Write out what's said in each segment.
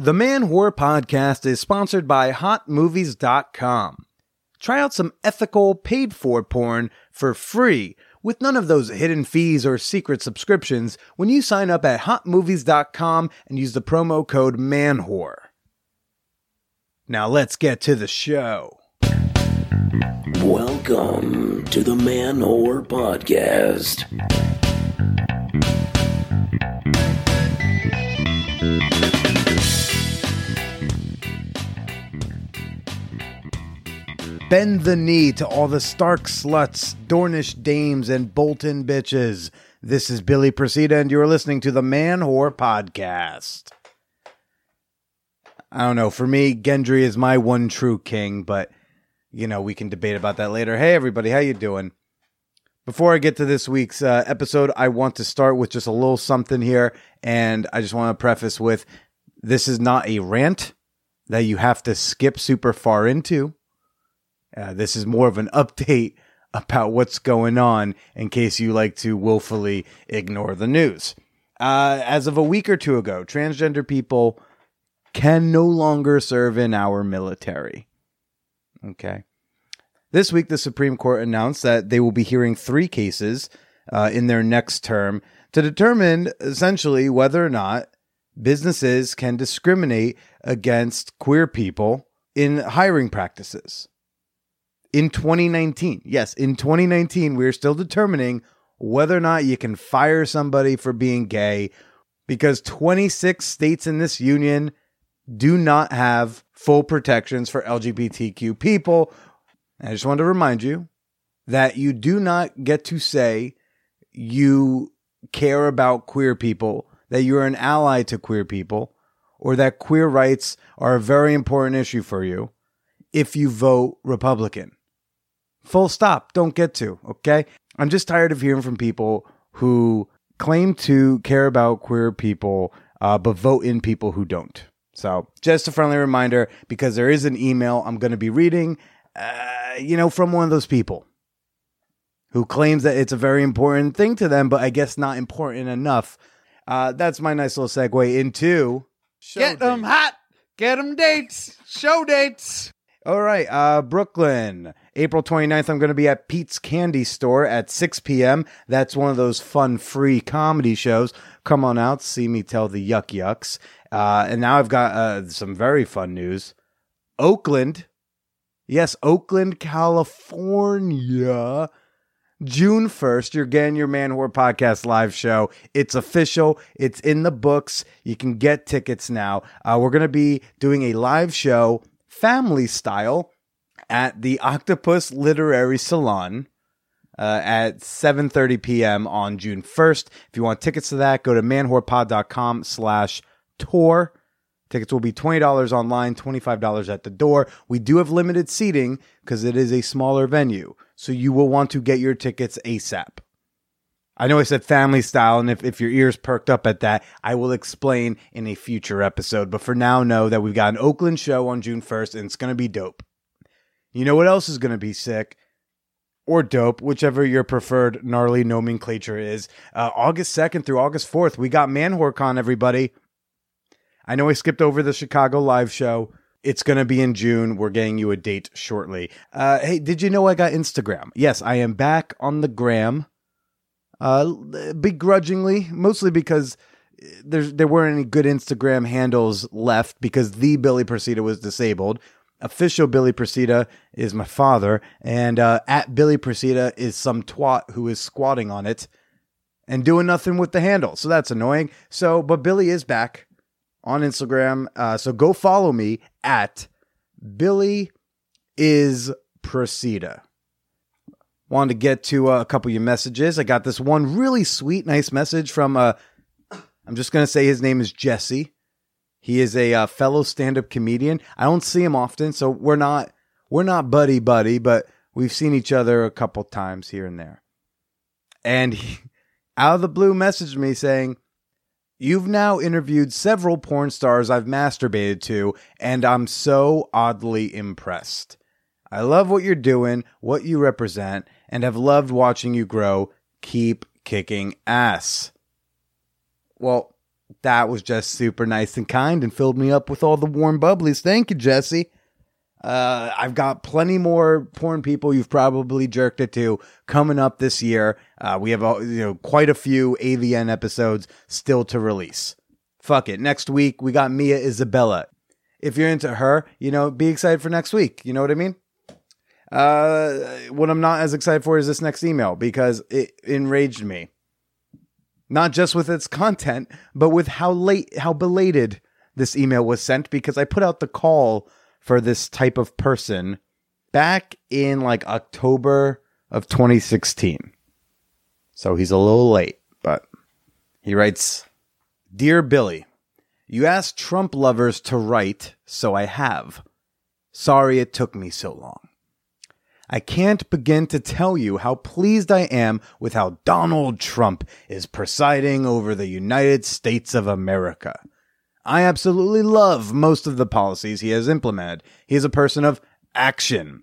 The Man Whore Podcast is sponsored by HotMovies.com. Try out some ethical, paid for porn for free with none of those hidden fees or secret subscriptions when you sign up at HotMovies.com and use the promo code MANWHORE. Now let's get to the show. Welcome to the Man Whore Podcast. Bend the knee to all the Stark sluts, Dornish dames, and Bolton bitches. This is Billy Procida, and you're listening to the Man Whore Podcast. I don't know. For me, Gendry is my one true king, but you know we can debate about that later. Hey, everybody, how you doing? Before I get to this week's uh, episode, I want to start with just a little something here, and I just want to preface with this is not a rant that you have to skip super far into. Uh, this is more of an update about what's going on in case you like to willfully ignore the news. Uh, as of a week or two ago, transgender people can no longer serve in our military. Okay. This week, the Supreme Court announced that they will be hearing three cases uh, in their next term to determine essentially whether or not businesses can discriminate against queer people in hiring practices in 2019. Yes, in 2019, we're still determining whether or not you can fire somebody for being gay because 26 states in this union do not have full protections for LGBTQ people. I just want to remind you that you do not get to say you care about queer people, that you're an ally to queer people, or that queer rights are a very important issue for you if you vote Republican. Full stop. Don't get to. Okay. I'm just tired of hearing from people who claim to care about queer people, uh, but vote in people who don't. So, just a friendly reminder because there is an email I'm going to be reading, uh, you know, from one of those people who claims that it's a very important thing to them, but I guess not important enough. Uh, that's my nice little segue into show Get them hot. Get them dates. Show dates. All right, uh, Brooklyn, April 29th, I'm going to be at Pete's Candy Store at 6 p.m. That's one of those fun, free comedy shows. Come on out, see me tell the yuck yucks. Uh, and now I've got uh, some very fun news. Oakland, yes, Oakland, California. June 1st, you're getting your Man Whore Podcast live show. It's official. It's in the books. You can get tickets now. Uh, we're going to be doing a live show, family style, at the Octopus Literary Salon uh, at 7.30 p.m. on June 1st. If you want tickets to that, go to manwhorepod.com slash tour. Tickets will be $20 online, $25 at the door. We do have limited seating because it is a smaller venue. So you will want to get your tickets ASAP. I know I said family style, and if, if your ears perked up at that, I will explain in a future episode. But for now, know that we've got an Oakland show on June 1st, and it's going to be dope. You know what else is going to be sick? Or dope, whichever your preferred gnarly nomenclature is. Uh, August 2nd through August 4th, we got ManwhoreCon, everybody. I know I skipped over the Chicago live show. It's going to be in June. We're getting you a date shortly. Uh, hey, did you know I got Instagram? Yes, I am back on the gram. Uh, begrudgingly, mostly because there's there weren't any good Instagram handles left because the Billy Procida was disabled. Official Billy Procida is my father, and uh, at Billy Procida is some twat who is squatting on it and doing nothing with the handle. So that's annoying. So, but Billy is back on Instagram. Uh, so go follow me at Billy is Procida. Wanted to get to uh, a couple of your messages. I got this one really sweet, nice message from. Uh, I'm just gonna say his name is Jesse. He is a uh, fellow stand-up comedian. I don't see him often, so we're not we're not buddy buddy, but we've seen each other a couple times here and there. And he, out of the blue, messaged me saying, You've now interviewed several porn stars I've masturbated to, and I'm so oddly impressed. I love what you're doing, what you represent, and have loved watching you grow. Keep kicking ass. Well, That was just super nice and kind and filled me up with all the warm bubblies. Thank you, Jesse. Uh, I've got plenty more porn people you've probably jerked it to coming up this year. Uh, we have uh, you know quite a few AVN episodes still to release. Fuck it. Next week we got Mia Isabella. If you're into her, you know, be excited for next week. You know what I mean? Uh, what I'm not as excited for is this next email because it enraged me. Not just with its content, but with how late, how belated this email was sent because I put out the call for this type of person back in like October of 2016. So he's a little late, but he writes Dear Billy, you asked Trump lovers to write, so I have. Sorry it took me so long. I can't begin to tell you how pleased I am with how Donald Trump is presiding over the United States of America. I absolutely love most of the policies he has implemented. He is a person of action.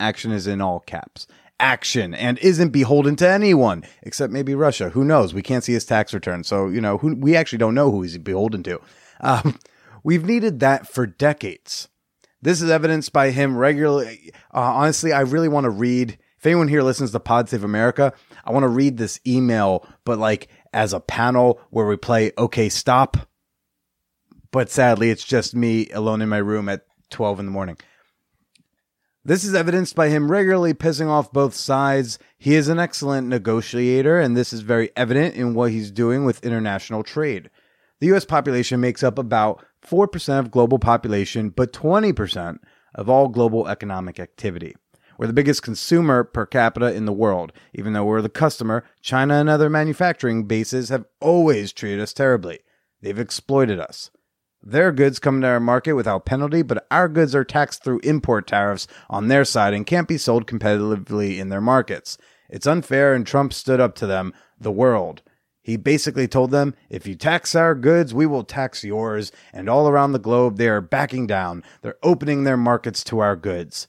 Action is in all caps. Action and isn't beholden to anyone except maybe Russia. Who knows? We can't see his tax return, so you know who we actually don't know who he's beholden to. Um, we've needed that for decades. This is evidenced by him regularly. Uh, honestly, I really want to read. If anyone here listens to Pod Save America, I want to read this email, but like as a panel where we play OK Stop. But sadly, it's just me alone in my room at 12 in the morning. This is evidenced by him regularly pissing off both sides. He is an excellent negotiator, and this is very evident in what he's doing with international trade. The US population makes up about 4% of global population, but 20% of all global economic activity. We're the biggest consumer per capita in the world. Even though we're the customer, China and other manufacturing bases have always treated us terribly. They've exploited us. Their goods come to our market without penalty, but our goods are taxed through import tariffs on their side and can't be sold competitively in their markets. It's unfair, and Trump stood up to them, the world. He basically told them, if you tax our goods, we will tax yours. And all around the globe, they are backing down. They're opening their markets to our goods.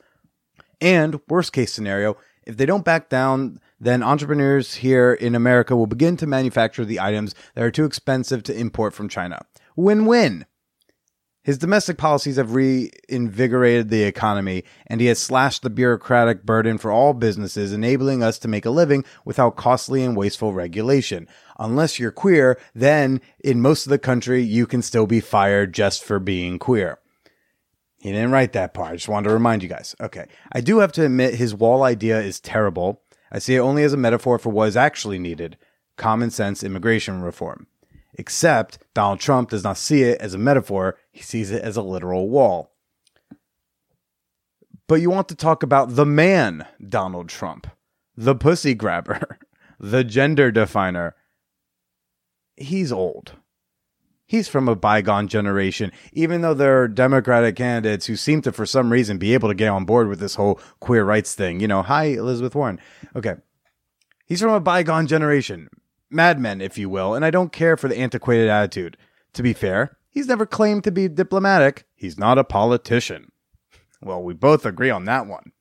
And, worst case scenario, if they don't back down, then entrepreneurs here in America will begin to manufacture the items that are too expensive to import from China. Win win. His domestic policies have reinvigorated the economy, and he has slashed the bureaucratic burden for all businesses, enabling us to make a living without costly and wasteful regulation. Unless you're queer, then in most of the country, you can still be fired just for being queer. He didn't write that part. I just wanted to remind you guys. Okay. I do have to admit his wall idea is terrible. I see it only as a metaphor for what is actually needed common sense immigration reform. Except Donald Trump does not see it as a metaphor, he sees it as a literal wall. But you want to talk about the man, Donald Trump, the pussy grabber, the gender definer. He's old. He's from a bygone generation, even though there are Democratic candidates who seem to, for some reason, be able to get on board with this whole queer rights thing. You know, hi, Elizabeth Warren. Okay. He's from a bygone generation. Mad Men, if you will, and I don't care for the antiquated attitude. To be fair, he's never claimed to be diplomatic. He's not a politician. Well, we both agree on that one.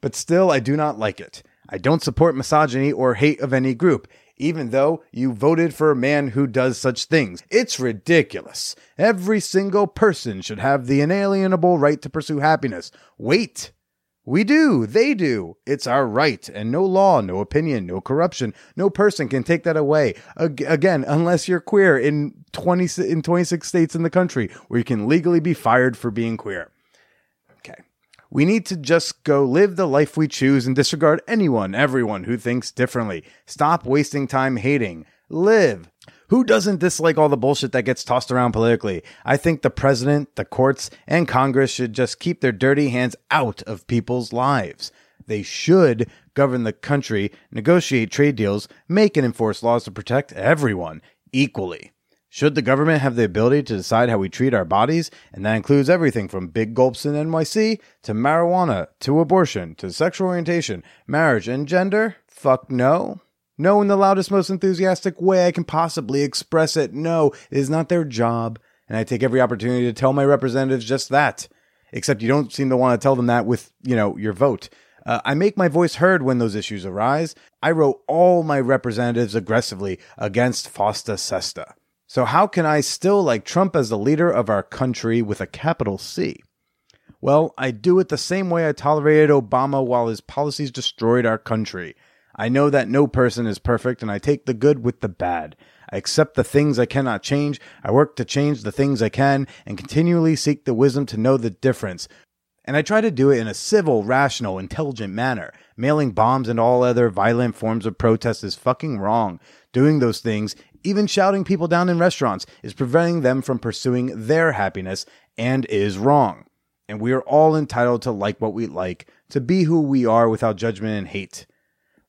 But still, I do not like it. I don't support misogyny or hate of any group, even though you voted for a man who does such things. It's ridiculous. Every single person should have the inalienable right to pursue happiness. Wait. We do. They do. It's our right. And no law, no opinion, no corruption. No person can take that away. Again, unless you're queer in 20, in 26 states in the country where you can legally be fired for being queer. Okay. We need to just go live the life we choose and disregard anyone, everyone who thinks differently. Stop wasting time hating. Live. Who doesn't dislike all the bullshit that gets tossed around politically? I think the president, the courts, and Congress should just keep their dirty hands out of people's lives. They should govern the country, negotiate trade deals, make and enforce laws to protect everyone equally. Should the government have the ability to decide how we treat our bodies, and that includes everything from big gulps in NYC to marijuana to abortion to sexual orientation, marriage, and gender? Fuck no. No, in the loudest, most enthusiastic way I can possibly express it. No, it is not their job, and I take every opportunity to tell my representatives just that. Except you don't seem to want to tell them that with, you know, your vote. Uh, I make my voice heard when those issues arise. I wrote all my representatives aggressively against FOSTA SESTA. So, how can I still like Trump as the leader of our country with a capital C? Well, I do it the same way I tolerated Obama while his policies destroyed our country. I know that no person is perfect, and I take the good with the bad. I accept the things I cannot change. I work to change the things I can, and continually seek the wisdom to know the difference. And I try to do it in a civil, rational, intelligent manner. Mailing bombs and all other violent forms of protest is fucking wrong. Doing those things, even shouting people down in restaurants, is preventing them from pursuing their happiness and is wrong. And we are all entitled to like what we like, to be who we are without judgment and hate.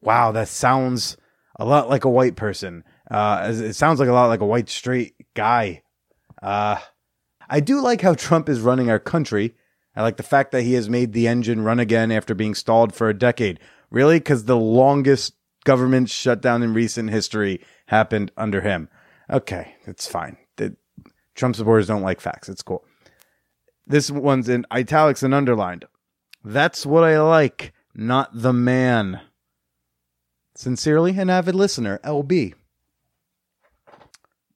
Wow, that sounds a lot like a white person. Uh, it sounds like a lot like a white straight guy. Uh, I do like how Trump is running our country. I like the fact that he has made the engine run again after being stalled for a decade. Really? Because the longest government shutdown in recent history happened under him. Okay, it's fine. The, Trump supporters don't like facts. It's cool. This one's in italics and underlined. That's what I like, not the man. Sincerely, an avid listener, LB.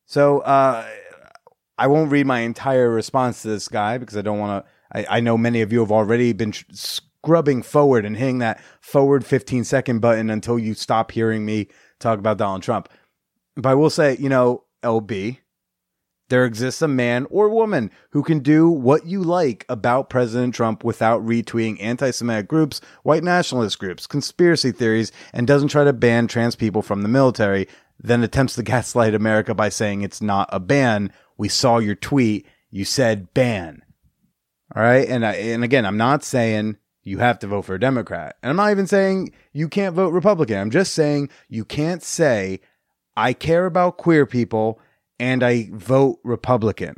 So, uh, I won't read my entire response to this guy because I don't want to. I, I know many of you have already been tr- scrubbing forward and hitting that forward 15 second button until you stop hearing me talk about Donald Trump. But I will say, you know, LB, there exists a man or woman who can do what you like about President Trump without retweeting anti Semitic groups, white nationalist groups, conspiracy theories, and doesn't try to ban trans people from the military, then attempts to gaslight America by saying it's not a ban. We saw your tweet. You said ban. All right. And I, and again, I'm not saying you have to vote for a Democrat. And I'm not even saying you can't vote Republican. I'm just saying you can't say, I care about queer people and I vote Republican.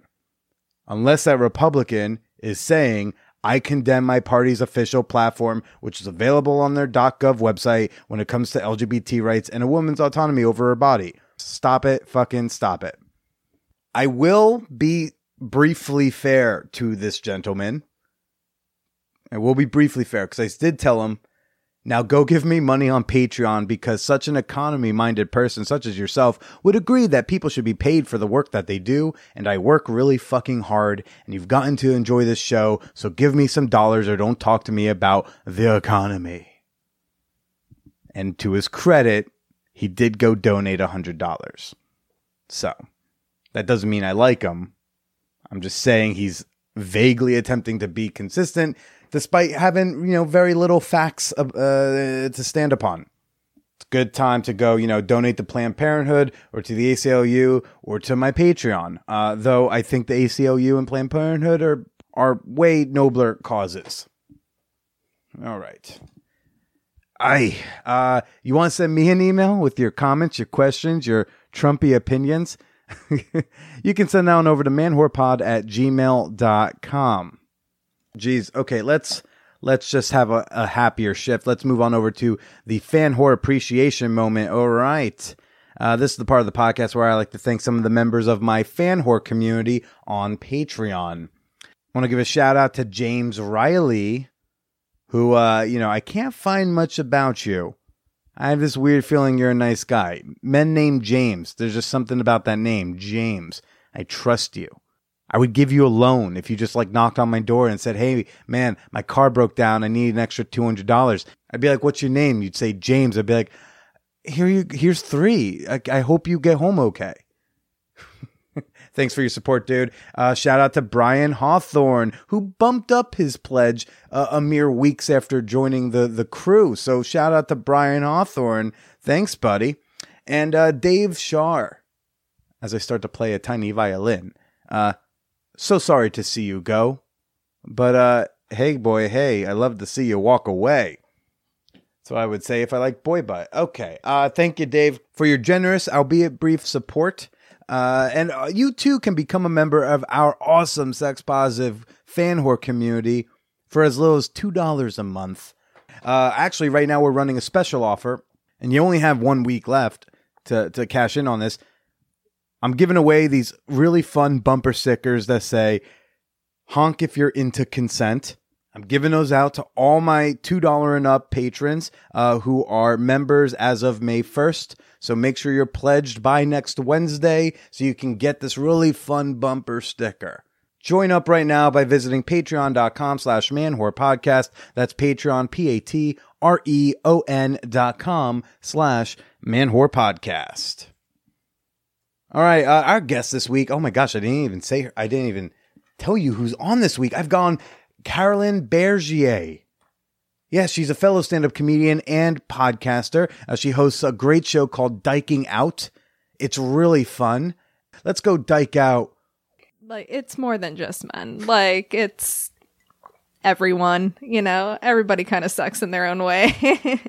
Unless that Republican is saying, I condemn my party's official platform, which is available on their .gov website when it comes to LGBT rights and a woman's autonomy over her body. Stop it, fucking stop it. I will be briefly fair to this gentleman. I will be briefly fair because I did tell him, now go give me money on Patreon because such an economy minded person such as yourself would agree that people should be paid for the work that they do. And I work really fucking hard and you've gotten to enjoy this show. So give me some dollars or don't talk to me about the economy. And to his credit, he did go donate a hundred dollars. So that doesn't mean I like him. I'm just saying he's vaguely attempting to be consistent despite having, you know, very little facts uh, to stand upon. It's a good time to go, you know, donate to Planned Parenthood or to the ACLU or to my Patreon. Uh, though I think the ACLU and Planned Parenthood are, are way nobler causes. All right. I, uh, you want to send me an email with your comments, your questions, your Trumpy opinions? you can send that on over to manwhorepod at gmail.com. Geez, okay, let's let's just have a, a happier shift. Let's move on over to the fan whore appreciation moment. All right. Uh, this is the part of the podcast where I like to thank some of the members of my fan whore community on Patreon. I want to give a shout out to James Riley, who, uh, you know, I can't find much about you. I have this weird feeling you're a nice guy. Men named James, there's just something about that name, James. I trust you. I would give you a loan if you just like knocked on my door and said, Hey, man, my car broke down. I need an extra $200. I'd be like, What's your name? You'd say James. I'd be like, Here you, here's three. I, I hope you get home okay. Thanks for your support, dude. Uh, shout out to Brian Hawthorne, who bumped up his pledge uh, a mere weeks after joining the, the crew. So shout out to Brian Hawthorne. Thanks, buddy. And uh, Dave Shar, as I start to play a tiny violin. So sorry to see you go. But uh hey boy, hey, I love to see you walk away. So I would say if I like boy butt. Okay. Uh thank you Dave for your generous albeit brief support. Uh and uh, you too can become a member of our awesome sex positive fan whore community for as little as $2 a month. Uh actually right now we're running a special offer and you only have 1 week left to to cash in on this. I'm giving away these really fun bumper stickers that say honk if you're into consent. I'm giving those out to all my $2 and up patrons uh, who are members as of May 1st. So make sure you're pledged by next Wednesday so you can get this really fun bumper sticker. Join up right now by visiting patreon.com slash manwhorepodcast. That's Patreon, P-A-T-R-E-O-N dot com slash manwhorepodcast. All right, uh, our guest this week. Oh my gosh, I didn't even say. I didn't even tell you who's on this week. I've gone Carolyn Bergier. Yes, she's a fellow stand-up comedian and podcaster. Uh, she hosts a great show called Dyking Out. It's really fun. Let's go dyke out. like it's more than just men. Like it's everyone, you know, everybody kind of sucks in their own way.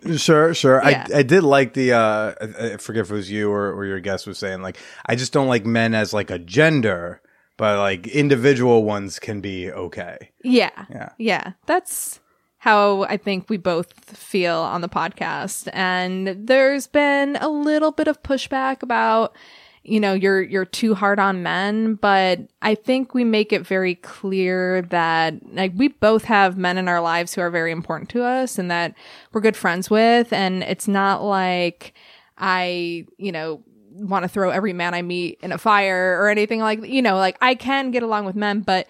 Sure, sure. Yeah. I I did like the uh I I forget if it was you or, or your guest was saying like I just don't like men as like a gender, but like individual ones can be okay. yeah. Yeah. Yeah. That's how I think we both feel on the podcast. And there's been a little bit of pushback about you know you're you're too hard on men but i think we make it very clear that like we both have men in our lives who are very important to us and that we're good friends with. And it's not like i you know want to throw every man i meet in a fire or anything like you know like i can get along with men but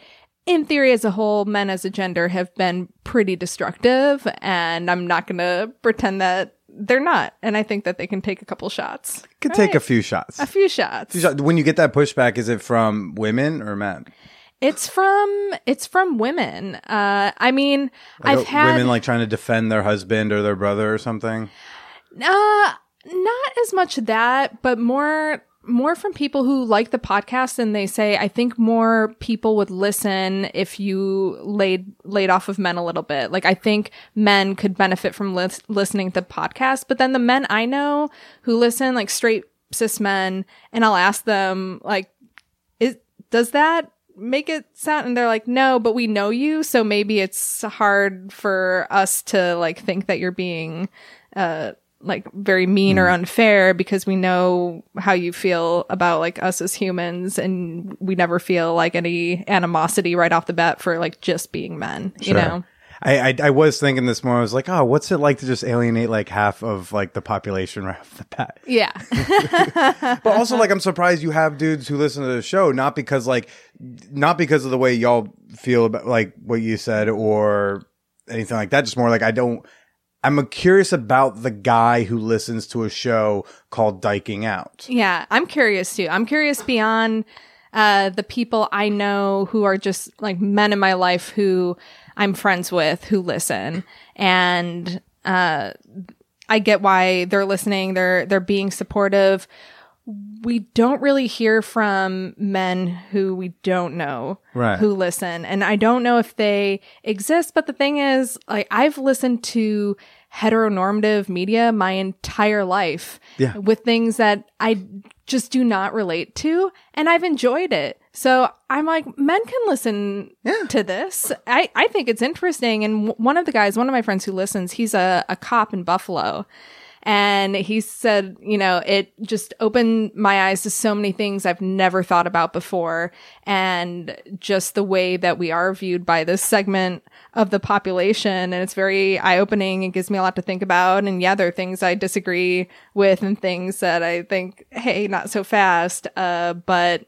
in theory as a whole men as a gender have been pretty destructive. And i'm not going to pretend that they're not and i think that they can take a couple shots Could take a few shots. a few shots Few. When you get that pushback, is it from women or men? It's from it's from women. Uh, I mean, Like, I've uh, had women like trying to defend their husband or their brother or something. uh, not as much that, but more more from people who like the podcast and they say I think more people would listen if you laid laid off of men a little bit. Like I think men could benefit from lis- listening to the podcast, but then the men I know who listen like straight cis men and I'll ask them like is does that make it sound and they're like no but we know you so maybe it's hard for us to like think that you're being uh like very mean or hmm. unfair because we know how you feel about like us as humans and we never feel like any animosity right off the bat for like just being men you know I, I I was thinking this morning. I was like, oh, what's it like to just alienate like half of like the population right off the bat? yeah But also, like, I'm surprised you have dudes who listen to the show, not because like, not because of the way y'all feel about like what you said or anything like that. Just more like I don't. I'm curious about the guy who listens to a show called Dyking Out. Yeah, I'm curious too. I'm curious beyond uh, the people I know who are just like men in my life who I'm friends with who listen, and uh, I get why they're listening. They're they're being supportive. We don't really hear from men who we don't know Right. who listen, and I don't know if they exist. But the thing is, like I've listened to heteronormative media my entire life Yeah. with things that I just do not relate to, and I've enjoyed it. So I'm like, men can listen to this. I, I think it's interesting. And w- one of the guys, one of my friends who listens, he's a, a cop in Buffalo. And he said, you know, it just opened my eyes to so many things I've never thought about before. And just the way that we are viewed by this segment of the population. And it's very eye opening. It gives me a lot to think about. And yeah, there are things I disagree with and things that I think, hey, not so fast. Uh, but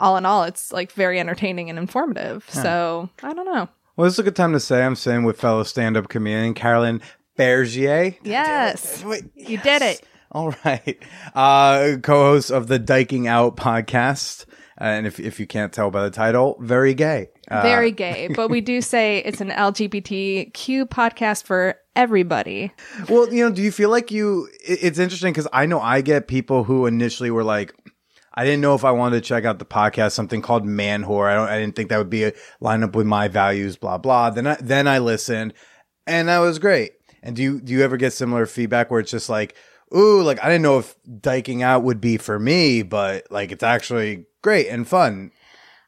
all in all, it's like very entertaining and informative. So I don't know. Well, this is a good time to say I'm sitting with fellow stand-up comedian Carolyn Bergier. Yes. Wait, You did it. All right. Uh, co-host of the Dyking Out podcast. Uh, and if, if you can't tell by the title, very gay. Uh, Very gay. But we do say it's an LGBTQ podcast for everybody. well, you know, do you feel like you, it's interesting because I know I get people who initially were like, I didn't know if I wanted to check out the podcast, something called Man Whore. I don't, I didn't think that would be a line up with my values, blah, blah. Then I, then I listened and that was great. And do you, do you ever get similar feedback where it's just like, ooh, like I didn't know if dyking out would be for me, but like it's actually great and fun.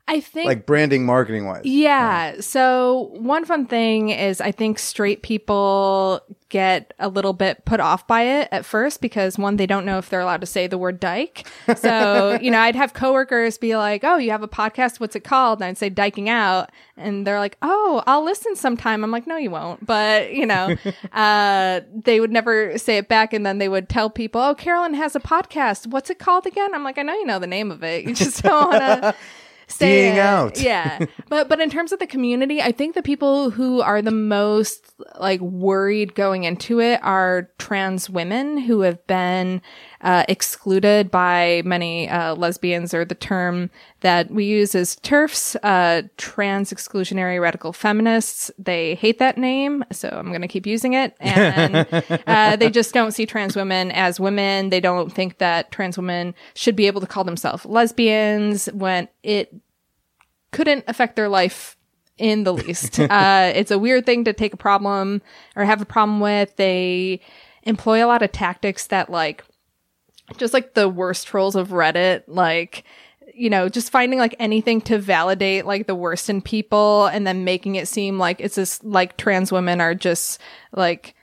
I think like branding, marketing wise. Yeah. So one fun thing is I think straight people get a little bit put off by it at first because one, they don't know if they're allowed to say the word dyke. So, you know, I'd have coworkers be like, Oh, you have a podcast. What's it called? And I'd say dyking out. And they're like, Oh, I'll listen sometime. I'm like, no, you won't. But, you know, uh, they would never say it back. And then they would tell people, Oh, Carolyn has a podcast. What's it called again? I'm like, I know you know the name of it. You just don't want say out. Yeah. but but in terms of the community, I think the people who are the most like worried going into it are trans women who have been uh, excluded by many uh, lesbians, or the term that we use is TERFs, uh, trans exclusionary radical feminists. They hate that name, so I'm going to keep using it. And uh, they just don't see trans women as women. They don't think that trans women should be able to call themselves lesbians when it couldn't affect their life in the least. uh, it's a weird thing to take a problem or have a problem with. They employ a lot of tactics that like just like the worst trolls of Reddit, like you know, just finding like anything to validate like the worst in people and then making it seem like it's just like trans women are just like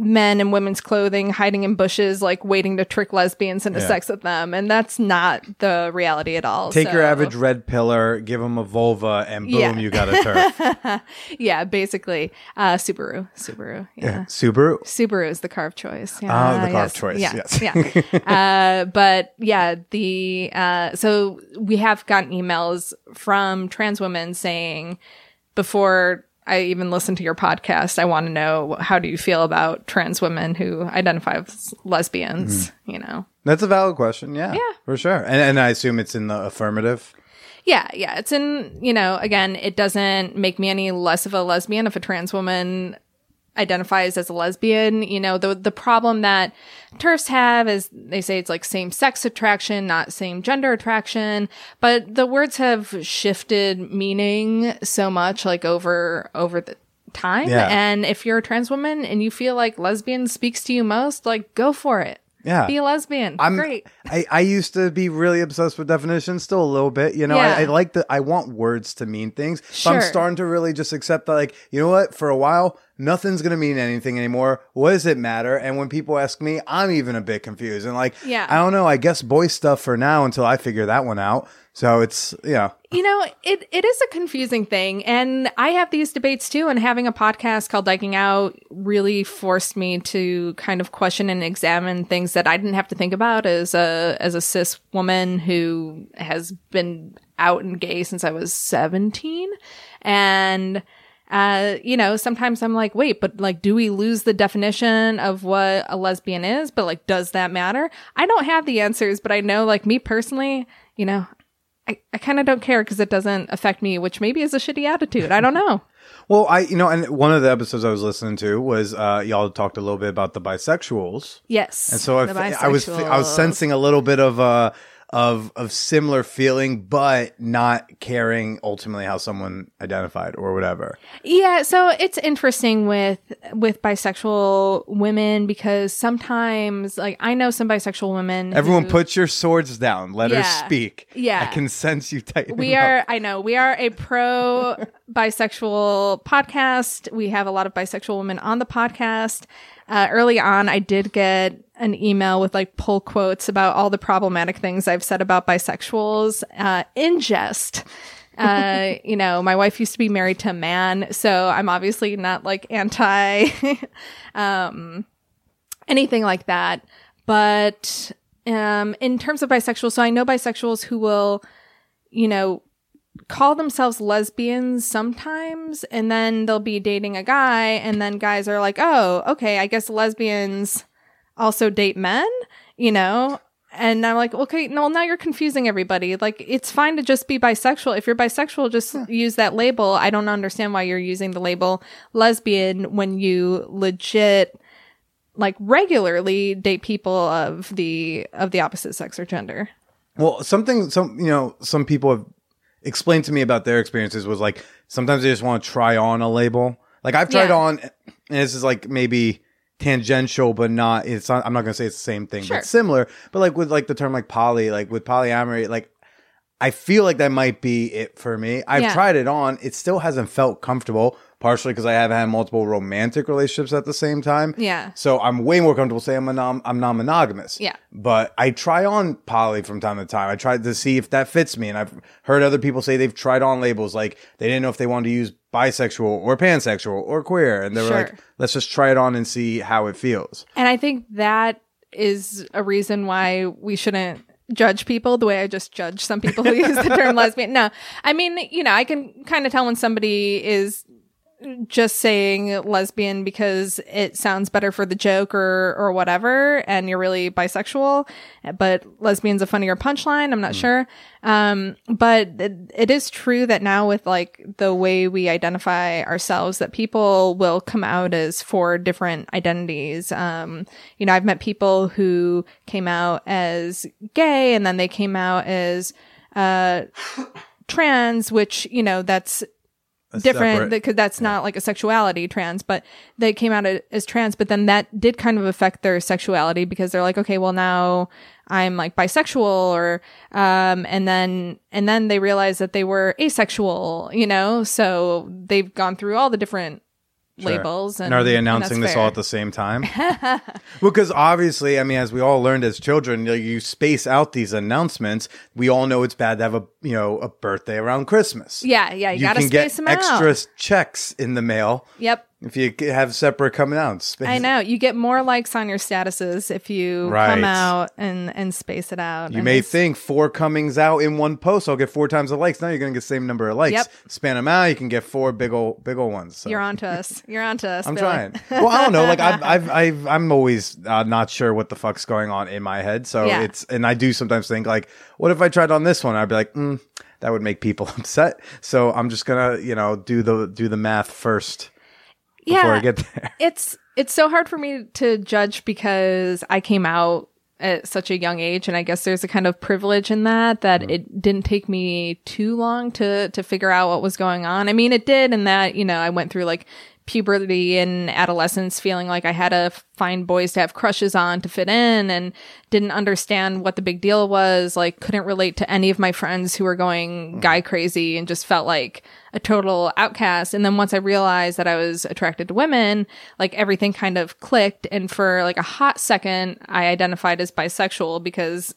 men in women's clothing hiding in bushes like waiting to trick lesbians into Yeah. sex with them and that's not the reality at all Take your So- average red pillar, give them a vulva, and boom, Yeah. you got a TERF. yeah basically uh subaru subaru yeah Subaru. Subaru is the car of choice. Yeah, Ah, the car of choice, Yeah, yes. yeah. uh, but yeah, the uh, so we have gotten emails from trans women saying before I even listen to your podcast, I want to know how do you feel about trans women who identify as lesbians? Mm-hmm. You know, That's a valid question. Yeah. Yeah. For sure. And, and I assume it's in the affirmative. Yeah, yeah. It's in, you know, again, it doesn't make me any less of a lesbian if a trans woman identifies as a lesbian. You know, the the problem that TERFs have is they say it's like same sex attraction, not same gender attraction. But the words have shifted meaning so much like over over the time. Yeah. And if you're a trans woman and you feel like lesbian speaks to you most, like go for it. Yeah. Be a lesbian. I'm Great. I, I used to be really obsessed with definitions, still a little bit. You know, Yeah. I, I like the I want words to mean things. But I'm starting to really just accept that, like, you know what? For a while, nothing's gonna mean anything anymore. What does it matter? And when people ask me, I'm even a bit confused. And like, Yeah. I don't know. I guess boy stuff for now until I figure that one out. So it's yeah. You know, it, it is a confusing thing. And I have these debates too. And having a podcast called Dyking Out really forced me to kind of question and examine things that I didn't have to think about as a, as a cis woman who has been out and gay since I was 17. And, uh, you know, sometimes I'm like, wait, but like, do we lose the definition of what a lesbian is? But like, does that matter? I don't have the answers, but I know, like, me personally, you know, I, I kind of don't care because it doesn't affect me, which maybe is a shitty attitude. I don't know. Well, I you know, and one of the episodes I was listening to was uh y'all talked a little bit about the bisexuals. Yes. And so I, I was I was sensing a little bit of uh of of similar feeling, but not caring ultimately how someone identified or whatever. Yeah, so it's interesting with with bisexual women because sometimes like I know some bisexual women Everyone, who- put your swords down. Let her speak. Yeah. I can sense you tightening. we up. are i know we are a pro bisexual podcast we have a lot of bisexual women on the podcast uh, early on i did get an email with like pull quotes about all the problematic things i've said about bisexuals uh, in jest uh, you know, my wife used to be married to a man, so I'm obviously not like anti um anything like that. But um in terms of bisexual, so I know bisexuals who will, you know, call themselves lesbians sometimes and then they'll be dating a guy and then guys are like, "Oh, okay, I guess lesbians also date men," you know? And I'm like, okay, no, now you're confusing everybody. Like, it's fine to just be bisexual. If you're bisexual, just use that label. I don't understand why you're using the label lesbian when you legit, like, regularly date people of the of the opposite sex or gender. Well, something some you know some people have explained to me about their experiences was like sometimes they just want to try on a label. Like I've tried Yeah. on, and this is like maybe tangential, but not. It's not. I'm not gonna say it's the same thing, Sure. but similar. But like with like the term like poly, like with polyamory, like I feel like that might be it for me. I've Yeah. tried it on. It still hasn't felt comfortable, partially because I have had multiple romantic relationships at the same time. Yeah. So I'm way more comfortable saying I'm, a non, I'm non-monogamous. Yeah. But I try on poly from time to time. I tried to see if that fits me. And I've heard other people say they've tried on labels like they didn't know if they wanted to use bisexual or pansexual or queer. And they were Sure. like, let's just try it on and see how it feels. And I think that is a reason why we shouldn't judge people the way I just judge some people who use the term lesbian. No, I mean, you know, I can kind of tell when somebody is just saying lesbian because it sounds better for the joke or or whatever and you're really bisexual but lesbian's a funnier punchline i'm not sure. Um but it, it is true that now with like the way we identify ourselves that people will come out as four different identities. Um you know i've met people who came out as gay and then they came out as uh trans which you know that's different because that's not like a sexuality trans but they came out as trans but then that did kind of affect their sexuality because they're like okay well now i'm like bisexual or um and then and then they realized that they were asexual you know? So they've gone through all the different Sure. labels and, And are they announcing this all at the same time? Well, because obviously, I mean, as we all learned as children, you, know, you space out these announcements. We all know it's bad to have a you know a birthday around Christmas. yeah yeah you, gotta can space get them extra out checks in the mail yep if you have separate coming out. Space- I know you get more likes on your statuses if you Right. come out and and space it out. You may think four comings out in one post, I'll get four times the likes. Now you're going to get the same number of likes. Yep. Span them out, you can get four big old, big old ones. So. You're on to us. You're on to us. I'm Billy. trying. Well, I don't know. Like I've, I've, I've I'm always uh, not sure what the fuck's going on in my head. So Yeah. it's, and I do sometimes think like, what if I tried on this one? I'd be like, mm, that would make people upset. So I'm just gonna, you know, do the do the math first before yeah, I get there. it's it's so hard for me to judge because I came out at such a young age and I guess there's a kind of privilege in that that Mm-hmm. it didn't take me too long to to figure out what was going on. I mean it did in that, you know, I went through like puberty and adolescence feeling like I had to find boys to have crushes on to fit in and didn't understand what the big deal was, like couldn't relate to any of my friends who were going guy crazy and just felt like a total outcast. And then once I realized that I was attracted to women, like everything kind of clicked. And for like a hot second, I identified as bisexual because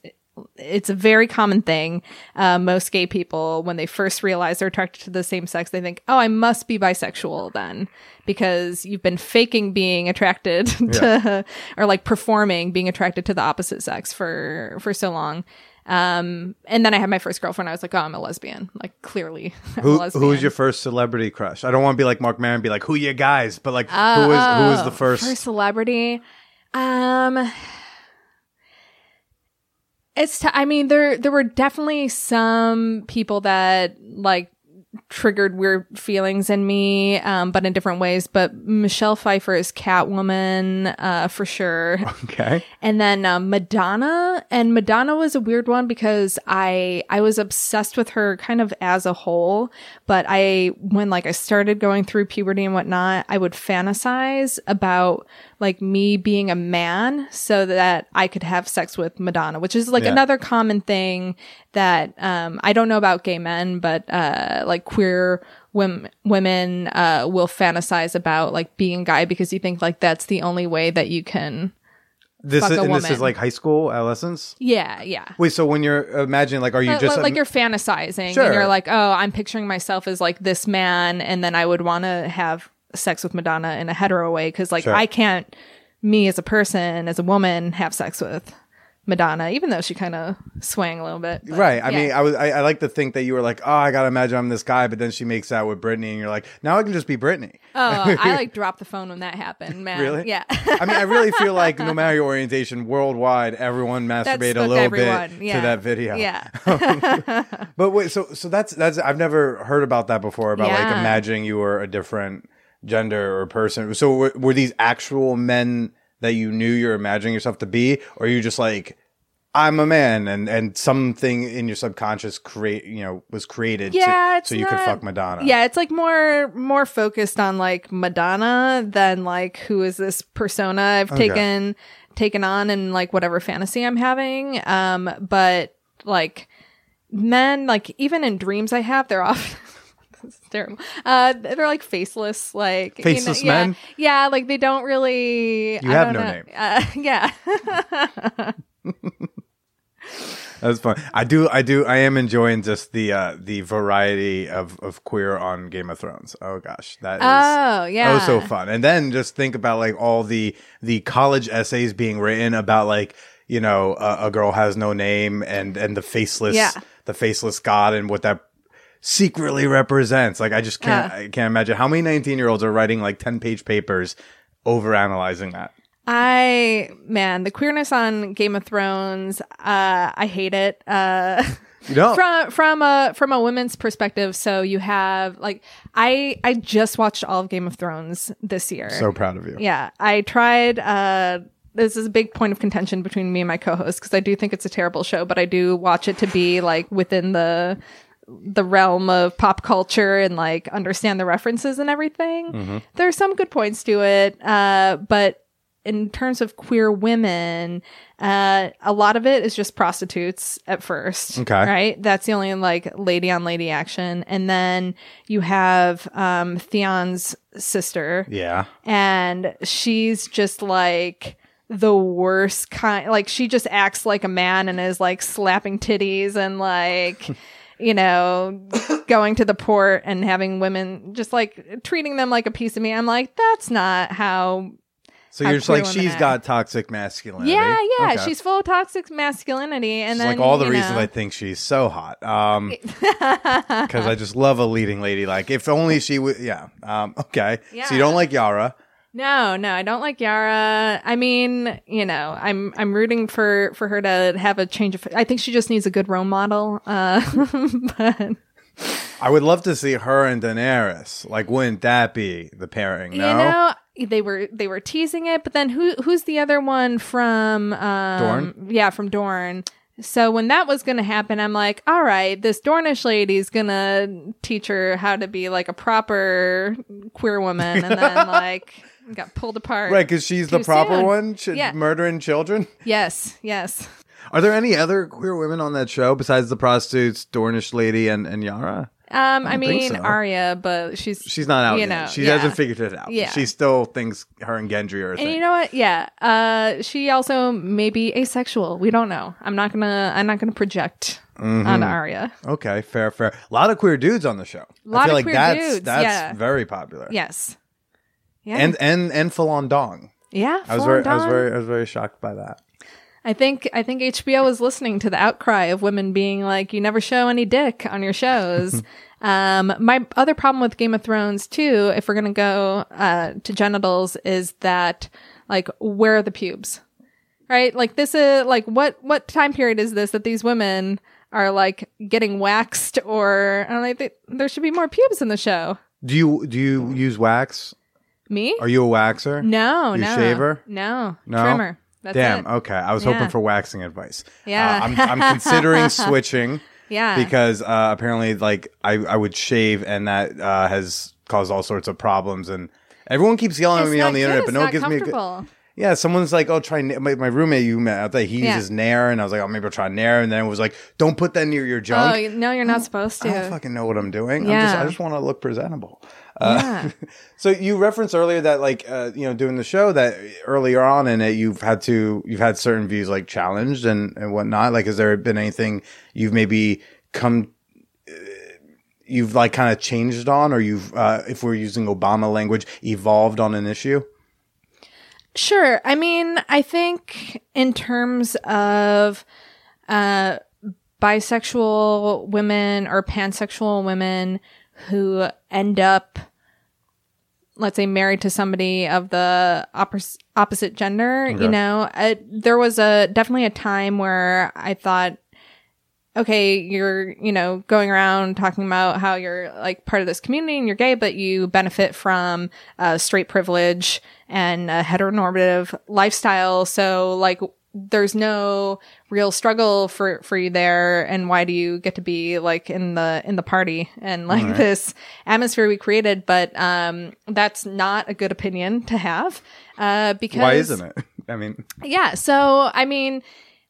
it's a very common thing. Uh, most gay people, when they first realize they're attracted to the same sex, they think, "Oh, I must be bisexual then," because you've been faking being attracted to, or like performing being attracted to the opposite sex for for so long. Um, and then I had my first girlfriend. I was like, "Oh, I'm a lesbian." Like clearly, I'm a Who, lesbian. who was your first celebrity crush? I don't want to be like Marc Maron, be like, who you guys? But like, who was who was the first? Oh, first celebrity? Um, it's. T- I mean, there there were definitely some people that like triggered weird feelings in me, um, but in different ways. But Michelle Pfeiffer is Catwoman, uh, for sure. Okay. And then um, Madonna, and Madonna was a weird one because I I was obsessed with her kind of as a whole. But I when like I started going through puberty and whatnot, I would fantasize about like me being a man so that I could have sex with Madonna, which is like Yeah. another common thing that um, I don't know about gay men, but uh, like queer women women uh, will fantasize about like being a guy because you think like that's the only way that you can This is, and this is like high school, adolescence. Yeah, yeah. Wait, so when you're imagining, like, are you Like- just like, you're fantasizing Sure. and you're like, oh, I'm picturing myself as like this man, and then I would want to have sex with Madonna in a hetero way because like Sure. I can't, me as a person, as a woman, have sex with Madonna, even though she kind of swang a little bit. but right? I yeah. mean, I was I, I like to think that you were like, oh, I gotta imagine I'm this guy, but then she makes out with Britney, and you're like, now I can just be Britney. oh, I like dropped the phone when that happened, man. Really? Yeah. I mean, I really feel like no matter your orientation, worldwide, everyone masturbate a little everyone, bit yeah. to that video. Yeah. Um, but wait, so so that's that's I've never heard about that before about like Yeah. imagining you were a different gender or person. So were, were these actual men that you knew you're imagining yourself to be, or are you just like I'm a man and and something in your subconscious create you know was created yeah, to, so you could fuck Madonna. Yeah, it's like more more focused on like Madonna than like who is this persona I've Okay. taken taken on and like whatever fantasy I'm having. Um, but like men, like even in dreams I have, they're often this is terrible. Uh, they're like faceless, like you know- Faceless yeah, men? Yeah, like they don't really. You I have don't no know. name. Uh, yeah. That's fun. I do. I do. I am enjoying just the uh, the variety of, of queer on Game of Thrones. Oh gosh, that is Oh yeah. oh so fun. And then just think about like all the the college essays being written about like you know a, a girl has no name and and the faceless Yeah. the faceless god and what that secretly represents. Like I just can't Yeah. I can't imagine how many nineteen year olds are writing like ten page papers over analyzing that. I man, the queerness on Game of Thrones, uh, I hate it. Uh, know, from from a from a women's perspective, so you have like I I just watched all of Game of Thrones this year. so proud of you. yeah, I tried. Uh, this is a big point of contention between me and my co-host because I do think it's a terrible show, but I do watch it to be like within the the realm of pop culture and like understand the references and everything. There are some good points to it, uh, but in terms of queer women, uh, a lot of it is just prostitutes at first. Okay. Right? That's the only like lady on lady action. And then you have um Theon's sister Yeah. and she's just like the worst kind like she just acts like a man and is like slapping titties and like you know going to the port and having women just like treating them like a piece of me i'm like that's not how So How you're just like she's act. got toxic masculinity. yeah yeah Okay. she's full of toxic masculinity and It's then like all the reasons know, I think she's so hot. Um, because I just love a leading lady. Like if only she would. Yeah. Um, okay. Yeah. So you don't like Yara. No, no, I don't like Yara. I mean, you know, I'm I'm rooting for for her to have a change of. I think she just needs a good role model. Uh, but I would love to see her and Daenerys. Like, wouldn't that be the pairing? No. you know, they were they were teasing it, but then who who's the other one from um, Dorne? Yeah, from Dorne. So when that was going to happen, I'm like, all right, this Dornish lady's going to teach her how to be like a proper queer woman, and then like got pulled apart. right, because she's the proper soon. one, ch- Yeah. murdering children. Yes, yes. Are there any other queer women on that show besides the prostitutes, Dornish lady, and, and Yara? Um, I, don't think mean so. Arya, but she's She's not out You yet. know, she yeah. hasn't figured it out. Yeah. She still thinks her and Gendry are a and thing. you know what? Yeah. Uh, she also may be asexual. We don't know. I'm not gonna. I'm not gonna project Mm-hmm. on Arya. okay, fair, fair. A lot of queer dudes on the show. Lot I feel of like queer that's dudes, that's yeah. very popular. Yes. Yeah. And and and full on dong. yeah. I was very I was very I was very shocked by that. I think I think HBO is listening to the outcry of women being like, "You never show any dick on your shows." um, my other problem with Game of Thrones too, if we're gonna go uh, to genitals, is that like, where are the pubes? Right? Like this is like what what time period is this that these women are like getting waxed or I don't like they, there should be more pubes in the show. Do you do you use wax? Me? Are you a waxer? no, You no, shaver? no, No? trimmer. That's Damn. it. Okay, I was Yeah. hoping for waxing advice. Yeah. Uh, I'm I'm considering switching Yeah, because uh, apparently, like I I would shave and that uh, has caused all sorts of problems and. Everyone keeps yelling It's at me on the good. internet, It's but no one gives me a good. Yeah, someone's like, "Oh, try." Na-. My, my roommate, you met, I thought he Yeah. uses Nair, and I was like, "Oh, maybe I'll try Nair." And then it was like, "Don't put that near your junk." Oh, no, you're not supposed to. I don't fucking know what I'm doing. I'm just, I just want to look presentable. Uh, yeah. So you referenced earlier that, like, uh, you know, doing the show that earlier on in it, you've had to, you've had certain views like challenged and and whatnot. Like, has there been anything you've maybe come, uh, you've like kind of changed on, or you've, uh, if we're using Obama language, evolved on an issue? Sure. I mean, I think in terms of uh, bisexual women or pansexual women who end up, let's say, married to somebody of the oppos- opposite gender, Okay. you know, uh, there was a definitely a time where I thought, okay, you're, you know, going around talking about how you're like part of this community and you're gay, but you benefit from uh, straight privilege and a heteronormative lifestyle. So like, there's no real struggle for for you there and why do you get to be like in the in the party and like this atmosphere we created but um that's not a good opinion to have uh because Why isn't it? I mean, yeah. So, I mean,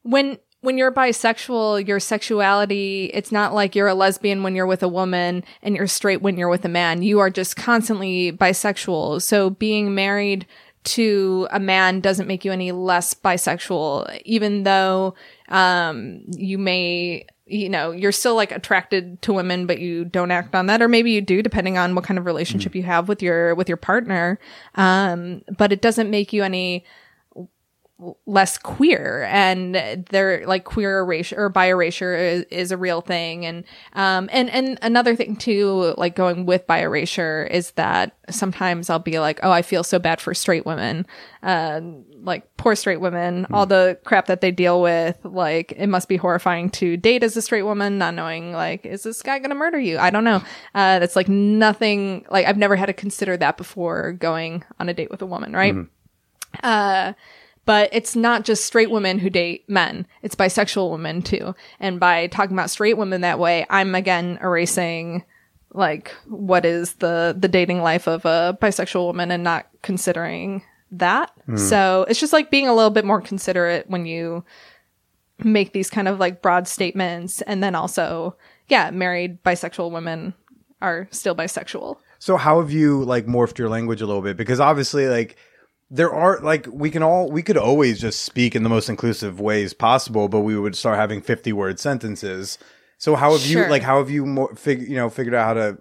when when you're bisexual, your sexuality, it's not like you're a lesbian when you're with a woman and you're straight when you're with a man. You are just constantly bisexual. So being married to a man doesn't make you any less bisexual, even though, um, you may, you know, you're still like attracted to women, but you don't act on that. Or maybe you do, depending on what kind of relationship you have with your, with your partner. Um, but it doesn't make you any, less queer and they're like queer erasure or bi erasure is, is a real thing. And um and and another thing too like going with bi erasure is that sometimes i'll be like oh i feel so bad for straight women. Uh like poor straight women all the crap that they deal with like it must be horrifying to date as a straight woman not knowing like is this guy gonna murder you? I don't know. Uh that's like nothing like i've never had to consider that before going on a date with a woman right? Uh but it's not just straight women who date men. It's bisexual women too. And by talking about straight women that way, I'm again erasing like what is the the dating life of a bisexual woman and not considering that. Hmm. So it's just like being a little bit more considerate when you make these kind of like broad statements and then also yeah, married bisexual women are still bisexual. So how have you like morphed your language a little bit? Because obviously, like there are like we can all we could always just speak in the most inclusive ways possible, but we would start having fifty word sentences. So how have you like how have you more fig- you know figured out how to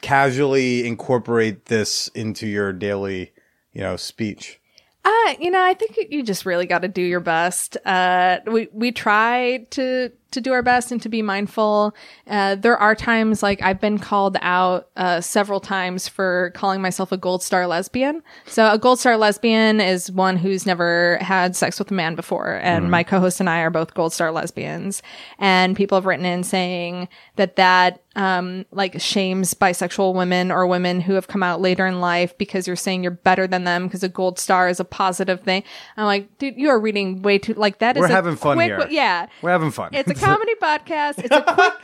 casually incorporate this into your daily you know speech? Uh, you know, I think you just really got to do your best. Uh, we we try to to do our best and to be mindful. Uh, there are times like I've been called out uh, several times for calling myself a gold star lesbian. So a gold star lesbian is one who's never had sex with a man before, and my co-host and I are both gold star lesbians. And people have written in saying that that um, like shames bisexual women or women who have come out later in life because you're saying you're better than them because a gold star is a positive thing. I'm like, dude, you are reading way too like that is We're a having fun quick here. yeah, We're having fun. it's a comedy podcast. It's a quick.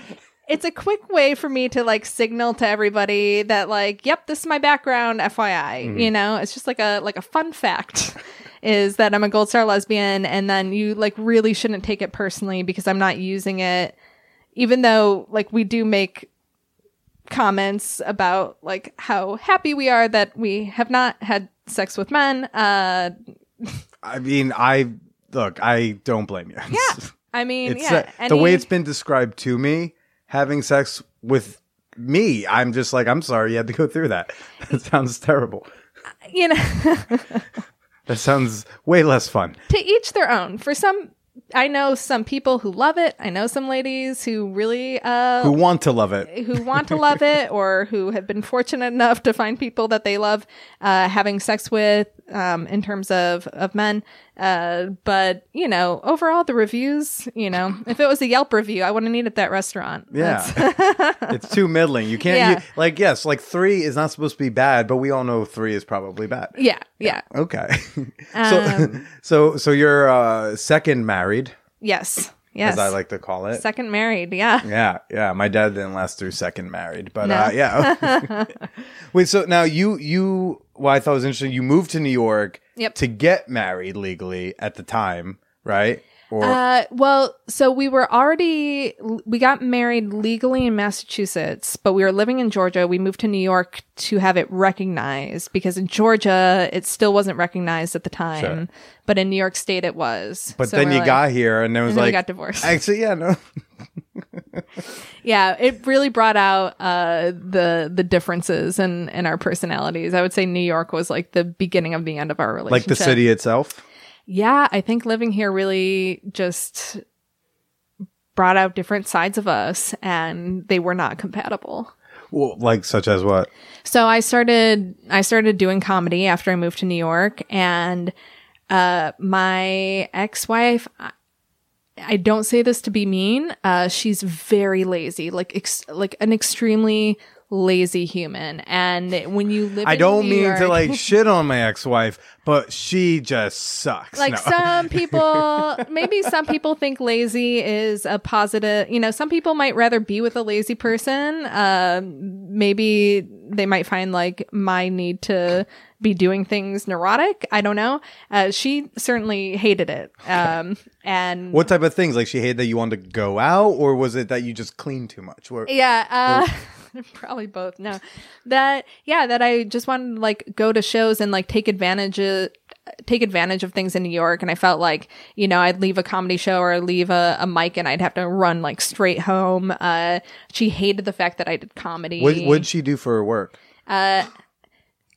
It's a quick way for me to like signal to everybody that like, yep, this is my background, FYI. Mm-hmm. You know, it's just like a like a fun fact is that I'm a gold star lesbian, and then you like really shouldn't take it personally because I'm not using it, even though like we do make comments about like how happy we are that we have not had sex with men. Uh, I mean, I look, I don't blame you. yeah, I mean, it's yeah, uh, the way it's been described to me having sex with me i'm just like i'm sorry you had to go through that that sounds terrible you know. that sounds way less fun to each their own. For some, I know some people who love it. I know some ladies who really uh who want to love it who want to love it or who have been fortunate enough to find people that they love uh having sex with um in terms of of men. Uh but, you know, overall the reviews, you know, if it was a Yelp review, I wouldn't eat at that restaurant. yeah it's too middling you can't Yeah. you, like yes like three is not supposed to be bad but we all know three is probably bad Yeah, yeah. okay Um, so so so you're uh second married Yes. Yes. as i like to call it Second married, yeah. Yeah, yeah. My dad didn't last through second married, but No. uh, yeah. Wait, so now you you well, I thought it was interesting. You moved to New York Yep. to get married legally at the time, right? Or Uh, well, so we were already we got married legally in Massachusetts, but we were living in Georgia. We moved to New York to have it recognized because in Georgia it still wasn't recognized at the time, Sure. but in New York State it was. but So then you like- got here, and it was and then we like got divorced. Actually, yeah, no. yeah, it really brought out uh the the differences in in our personalities. I would say New York was like the beginning of the end of our relationship. like the city itself. Yeah, I think living here really just brought out different sides of us and they were not compatible. Well, like such as what? So I started I started doing comedy after I moved to New York and uh my ex-wife I- I don't say this to be mean. Uh she's very lazy, like ex- like an extremely lazy human. And when you live I don't New mean York, to like shit on my ex-wife, but she just sucks. like No. some people maybe some people think lazy is a positive you know some people might rather be with a lazy person um maybe they might find like my need to be doing things neurotic i don't know uh, she certainly hated it um and what type of things? Like she hated that you wanted to go out, or was it that you just cleaned too much? Or, Yeah, uh, probably both. No, that yeah, that I just wanted to like go to shows and like take advantage of take advantage of things in New York, and I felt like you know I'd leave a comedy show or leave a, a mic and I'd have to run like straight home. Uh, she hated the fact that I did comedy. what what'd she do for her work? uh,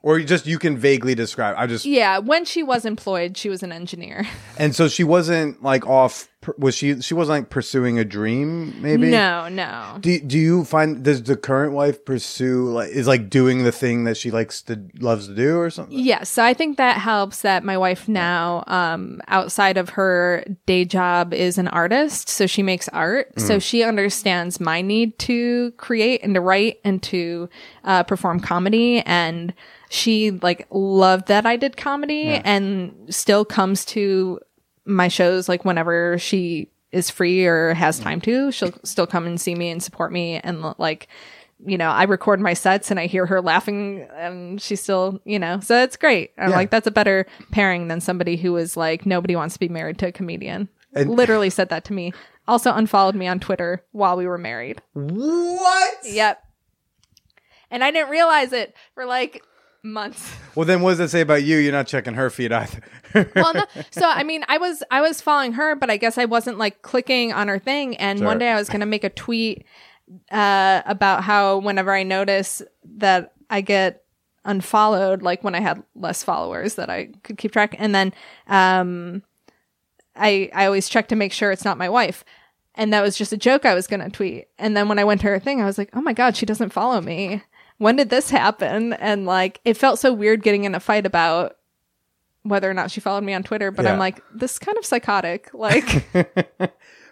Or just you can vaguely describe. I just yeah, when she was employed, she was an engineer. and so she wasn't like off. Was she? She wasn't like pursuing a dream. Maybe no, no. Do do you find does the current wife pursue like is like doing the thing that she likes to loves to do or something? Yes, so I think that helps that my wife now, um, outside of her day job, is an artist. So she makes art. So she understands my need to create and to write and to uh, perform comedy. And she like loved that I did comedy and still comes to my shows like whenever she is free or has time to. She'll still come and see me and support me and like you know, I record my sets and I hear her laughing and she's still, you know, so it's great. I'm Yeah. like, that's a better pairing than somebody who is like, nobody wants to be married to a comedian. And- Literally said that to me. Also unfollowed me on Twitter while we were married. What? Yep. And I didn't realize it for like months. Well, then what does that say about you? You're not checking her feed either. well, no, so I mean, I was I was following her, but I guess I wasn't like clicking on her thing. And one day I was gonna make a tweet uh, about how whenever I notice that I get unfollowed, like when I had less followers, that I could keep track. And then um, I I always check to make sure it's not my wife. And that was just a joke I was gonna tweet. And then when I went to her thing, I was like, oh my god, she doesn't follow me. When did this happen? And like, it felt so weird getting in a fight about whether or not she followed me on Twitter, but Yeah. I'm like, this is kind of psychotic. Like,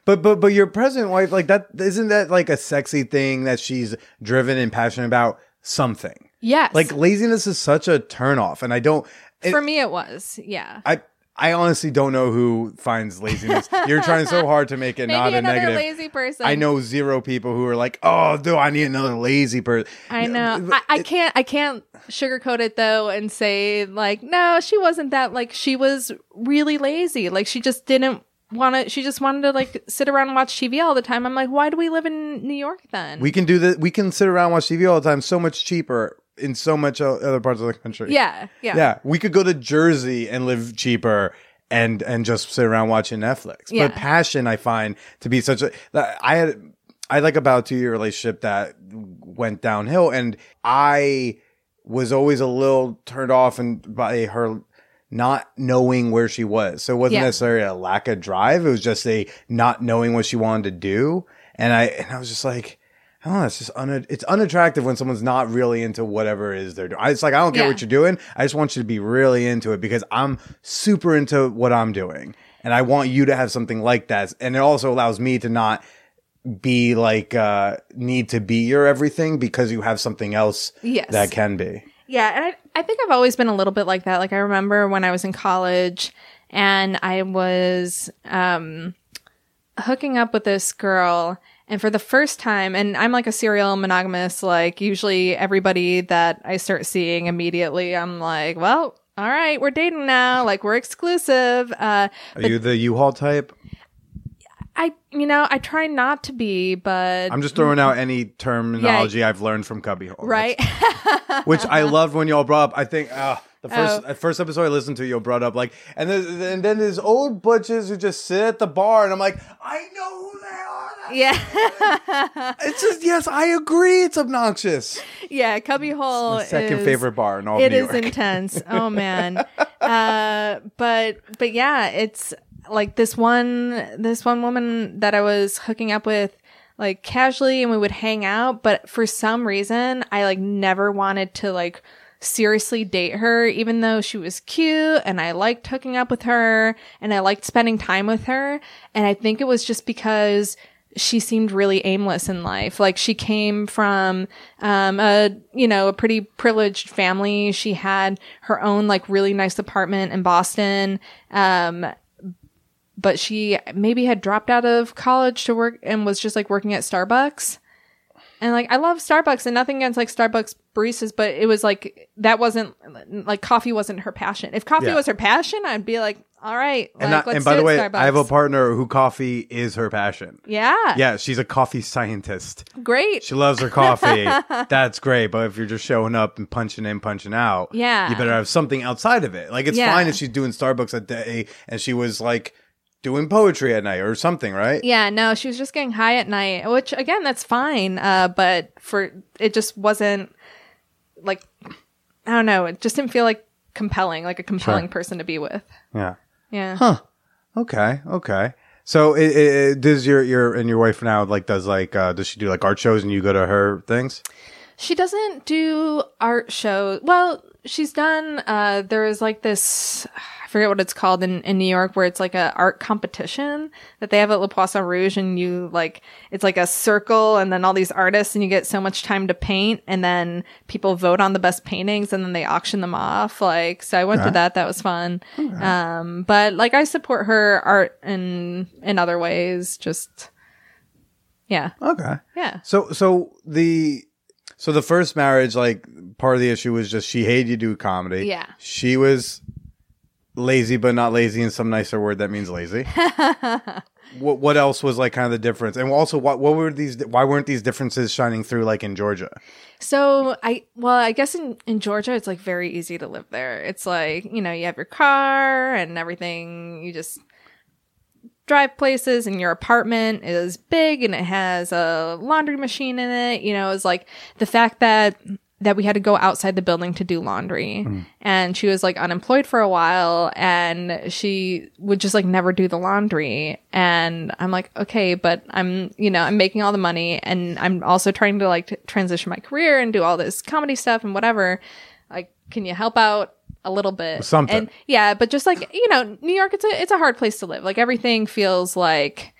but but but your present wife, like that, isn't that like a sexy thing that she's driven and passionate about something? yes. Like laziness is such a turnoff, and I don't. it- for me, it was. Yeah. I I honestly don't know who finds laziness. You're trying so hard to make it Maybe not a another negative. lazy person. I know zero people who are like, "Oh, do I need another lazy person?" I know. I, I can't. I can't sugarcoat it though and say like, no, she wasn't that. Like, she was really lazy. Like, she just didn't want to. She just wanted to like sit around and watch TV all the time. I'm like, why do we live in New York then? We can do that. We can sit around and watch TV all the time. So much cheaper in so much other parts of the country. yeah, yeah, yeah. We could go to Jersey and live cheaper. And and just sit around watching Netflix. Yeah. But passion, I find to be such a. I had I like about a two year relationship that went downhill, and I was always a little turned off and by her not knowing where she was. So it wasn't Yeah. necessarily a lack of drive. It was just a not knowing what she wanted to do. And I and I was just like, I don't know, it's just un- it's unattractive when someone's not really into whatever it is they're doing. It's like I don't care Yeah. what you're doing. I just want you to be really into it because I'm super into what I'm doing. And I want you to have something like that. And it also allows me to not be like uh need to be your everything because you have something else Yes. that can be. Yeah, and I, I think I've always been a little bit like that. Like I remember when I was in college and I was um hooking up with this girl and for the first time and I'm like a serial monogamous like usually everybody that I start seeing immediately I'm like, well, all right, we're dating now, like we're exclusive. Uh Are you the U-Haul type? I you know, I try not to be, but I'm just throwing out any terminology I've learned from Cubbyhole. right. Which I loved when y'all brought up. I think uh, the first Oh. first episode I listened to, y'all brought up like, and then and then there's old butches who just sit at the bar, and I'm like, I know who they are. Yeah. It's just yes, I agree. It's obnoxious. yeah, cubbyhole My second is- favorite bar in all of It is intense. Oh man. uh, but but yeah, it's like this one this one woman that I was hooking up with like casually and we would hang out, but for some reason I like never wanted to like seriously date her even though she was cute and I liked hooking up with her and I liked spending time with her and I think it was just because she seemed really aimless in life. Like she came from um, a you know a pretty privileged family. She had her own like really nice apartment in Boston. Um, but she maybe had dropped out of college to work and was just like working at Starbucks. And like I love Starbucks and nothing against like Starbucks baristas, but it was like that wasn't like coffee wasn't her passion. If coffee Yeah. was her passion, I'd be like, all right, And, like, I- let's and by the way, Starbucks. I have a partner who coffee is her passion. yeah, Yeah, she's a coffee scientist. great. She loves her coffee. That's great. But if you're just showing up and punching in, punching out, Yeah. you better have something outside of it. Like it's Yeah. fine if she's doing Starbucks a day and she was like doing poetry at night or something, right? Yeah, no, she was just getting high at night, which again, that's fine. Uh, but for it just wasn't like I don't know. It just didn't feel like compelling, like a compelling person to be with. Yeah. Yeah. Huh. Okay. Okay. So it, it, it- does your your and your wife now like does like uh does she do like art shows and you go to her things? She doesn't do art shows. Well, she's done. Uh, there is like this. Forget what it's called in, in New York, where it's like a art competition that they have at Le Poisson Rouge, and you like it's like a circle, and then all these artists, and you get so much time to paint, and then people vote on the best paintings, and then they auction them off. Like, so I went to that. That was fun. Um, but like I support her art in in other ways. Just yeah, Okay. yeah. So so the so the first marriage like part of the issue was just she hated you do comedy. Yeah. She was lazy but not lazy in some nicer word that means lazy. what what else was like kind of the difference? And also what what were these why weren't these differences shining through like in Georgia? So I well, I guess in, in Georgia it's like very easy to live there. It's like, you know, you have your car and everything. You just drive places and your apartment is big and it has a laundry machine in it. You know, it's like the fact that that we had to go outside the building to do laundry. And she was like unemployed for a while and she would just like never do the laundry. And i'm like okay but i'm you know i'm making all the money and i'm also trying to like t- transition my career and do all this comedy stuff and whatever. Like can you help out a little bit? Something. and yeah but just like you know new york it's a it's a hard place to live. Like everything feels like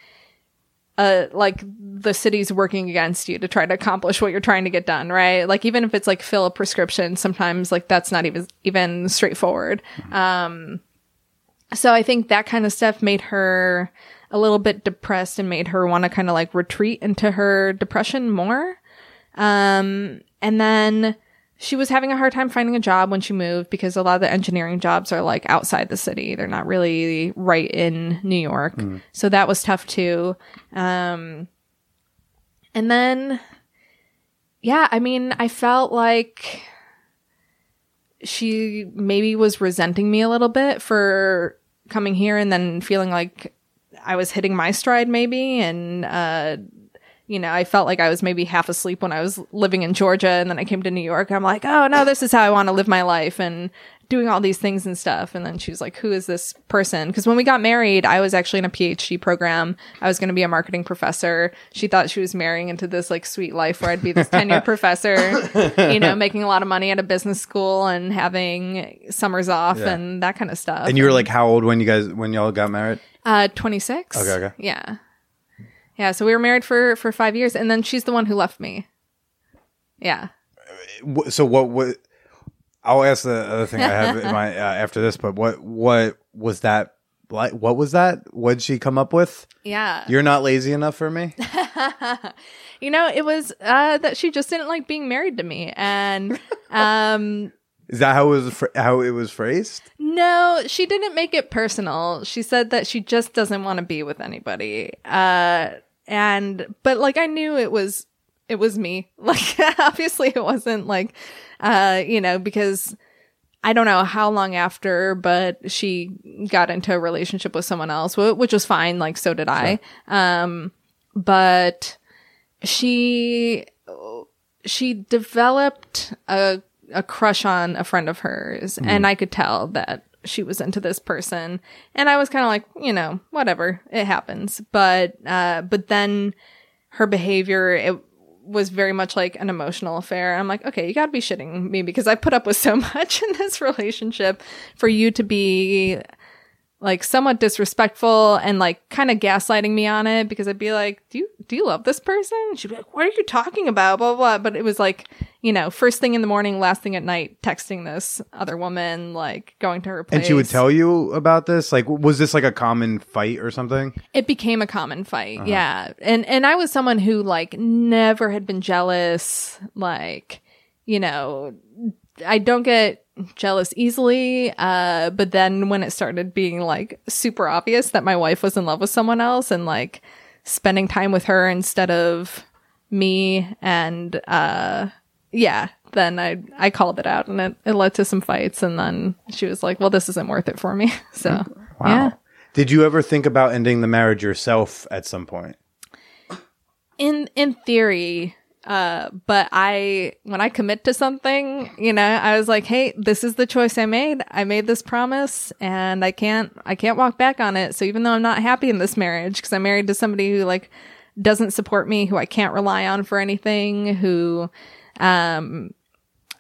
uh like the city's working against you to try to accomplish what you're trying to get done right? Like even if it's like fill a prescription sometimes like that's not even even straightforward. Um so i think that kind of stuff made her a little bit depressed and made her want to kind of like retreat into her depression more. Um and then she was having a hard time finding a job when she moved because a lot of the engineering jobs are like outside the city. They're not really right in New York. So that was tough too. Um, and then, yeah, I mean, I felt like she maybe was resenting me a little bit for coming here and then feeling like I was hitting my stride maybe and uh you know, I felt like I was maybe half asleep when I was living in Georgia and then I came to New York. I'm like, "Oh, no, this is how I want to live my life." And doing all these things and stuff. And then she was like, Who is this person? Because when we got married, I was actually in a PhD program. I was going to be a marketing professor. She thought she was marrying into this like sweet life where I'd be this tenured professor, you know, making a lot of money at a business school and having summers off Yeah. and that kind of stuff. And you were like how old when you guys when y'all got married? Uh, 26. Okay, okay. Yeah. Yeah. So we were married for, for five years and then she's the one who left me. Yeah. So what what I'll ask the other thing I have in my uh, after this, but what what was that like? What was that? What did she come up with? Yeah. You're not lazy enough for me. you know, it was, uh, that she just didn't like being married to me. And, um, Is that how it was phr- how it was phrased? No, she didn't make it personal. She said that she just doesn't want to be with anybody. Uh and but like I knew it was it was me. Like obviously it wasn't like uh you know because I don't know how long after but she got into a relationship with someone else, which was fine like so did I. Um but she she developed a a crush on a friend of hers and I could tell that she was into this person and I was kind of like, you know, whatever, it happens. But uh but then her behavior it was very much like an emotional affair. I'm like, okay, you got to be shitting me because I put up with so much in this relationship for you to be like somewhat disrespectful and like kind of gaslighting me on it because I'd be like, "Do you do you love this person?" And she'd be like, "What are you talking about?" Blah blah. blah. But it was like, you know, first thing in the morning, last thing at night, texting this other woman, like going to her place. And she would tell you about this? Like, was this like a common fight or something? it became a common fight Uh-huh. yeah and and i was someone who like never had been jealous like you know i don't get jealous easily uh but then when it started being like super obvious that my wife was in love with someone else and like spending time with her instead of me and uh yeah then i i called it out and it, it led to some fights and then she was like well this isn't worth it for me. So yeah. Did you ever think about ending the marriage yourself at some point? in in theory uh but i when i commit to something you know i was like hey this is the choice i made. I made this promise and i can't i can't walk back on it. So even though i'm not happy in this marriage because i'm married to somebody who like doesn't support me who i can't rely on for anything who um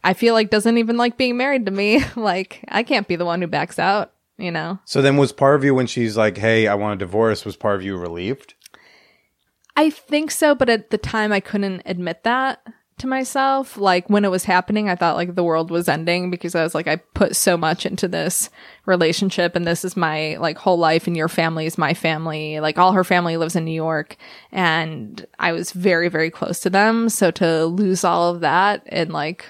i feel like doesn't even like being married to me like i can't be the one who backs out you know? So then was part of you when she's like, hey, I want a divorce, was part of you relieved? I think so, but at the time I couldn't admit that to myself. Like when it was happening, I thought like the world was ending because I was like, I put so much into this relationship and this is my like whole life and your family is my family. Like all her family lives in New York and I was very, very close to them. So to lose all of that and like,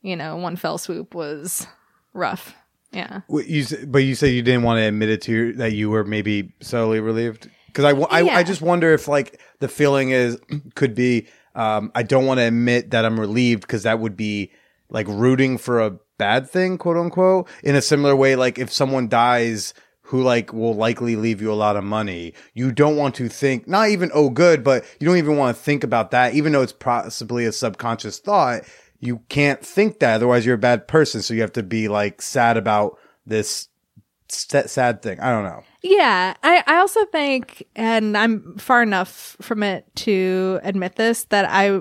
you know, one fell swoop was rough. Yeah. What You, but you said you didn't want to admit it to you that you were maybe subtly relieved? Because I, I, Yeah. I just wonder if like the feeling is, could be, um, I don't want to admit that I'm relieved because that would be like rooting for a bad thing, quote unquote. In a similar way, like if someone dies who like will likely leave you a lot of money, you don't want to think, not even, oh, good, but you don't even want to think about that, even though it's possibly a subconscious thought. You can't think that, otherwise you're a bad person. So you have to be like sad about this sad thing. I don't know. Yeah, I, I also think, and I'm far enough from it to admit this, that I,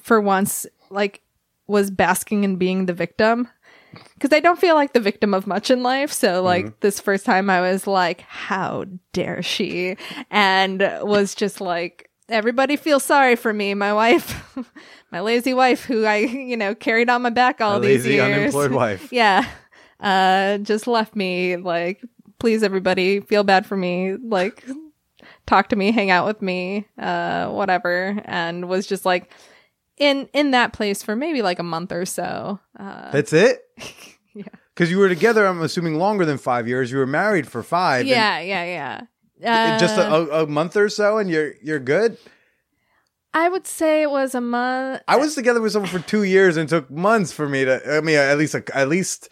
for once, like, was basking in being the victim. Because I don't feel like the victim of much in life. So, mm-hmm. like, this first time I was like, how dare she? And was just like, everybody feels sorry for me. My wife, my lazy wife, who I, you know, carried on my back all My these lazy, years. unemployed wife. yeah. Uh, just left me like, please everybody feel bad for me. Like, talk to me, hang out with me, uh, whatever. And was just like in, in that place for maybe like a month or so. Uh, That's it? Yeah. Because you were together, I'm assuming longer than five years. You were married for five. yeah, yeah, yeah. it- just a, Uh, a, a month or so, and you're you're good. I would say it was a month. I was together with someone for two years, and it took months for me to. I mean, at least a, at least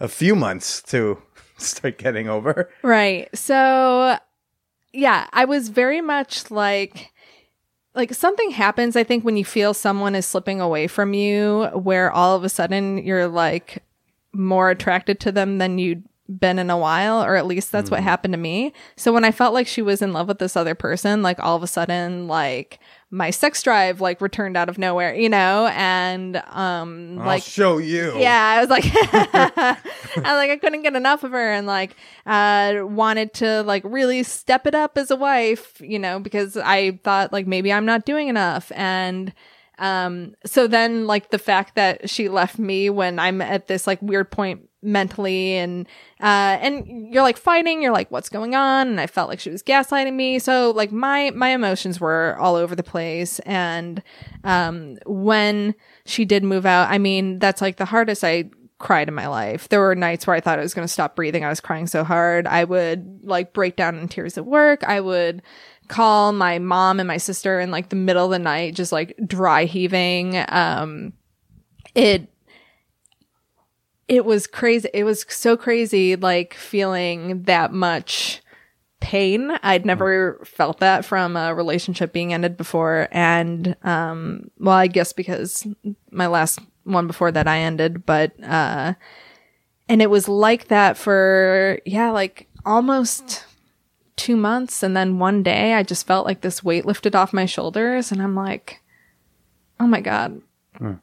a few months to start getting over. Right. So, yeah, I was very much like, like something happens, I think, when you feel someone is slipping away from you, where all of a sudden you're like more attracted to them than you'd been in a while, or at least that's what happened to me. So when I felt like she was in love with this other person, like all of a sudden, like my sex drive like returned out of nowhere, you know, and um I'll like show you. yeah, I was like, I like I couldn't get enough of her, and like uh wanted to like really step it up as a wife, you know, because I thought like maybe I'm not doing enough, and um so then like the fact that she left me when I'm at this like weird point mentally and uh and you're like fighting you're like what's going on? And i felt like she was gaslighting me. So like my my emotions were all over the place. And um when she did move out i mean that's like the hardest i cried in my life. There were nights where i thought i was going to stop breathing. I was crying so hard. I would like break down in tears at work. I would call my mom and my sister in like the middle of the night just like dry heaving. Um it it was crazy. It was so crazy, like feeling that much pain. I'd never felt that from a relationship being ended before. And, um, well, I guess because my last one before that I ended, but, uh, and it was like that for, yeah, like almost two months. And then one day I just felt like this weight lifted off my shoulders. And I'm like, oh my God,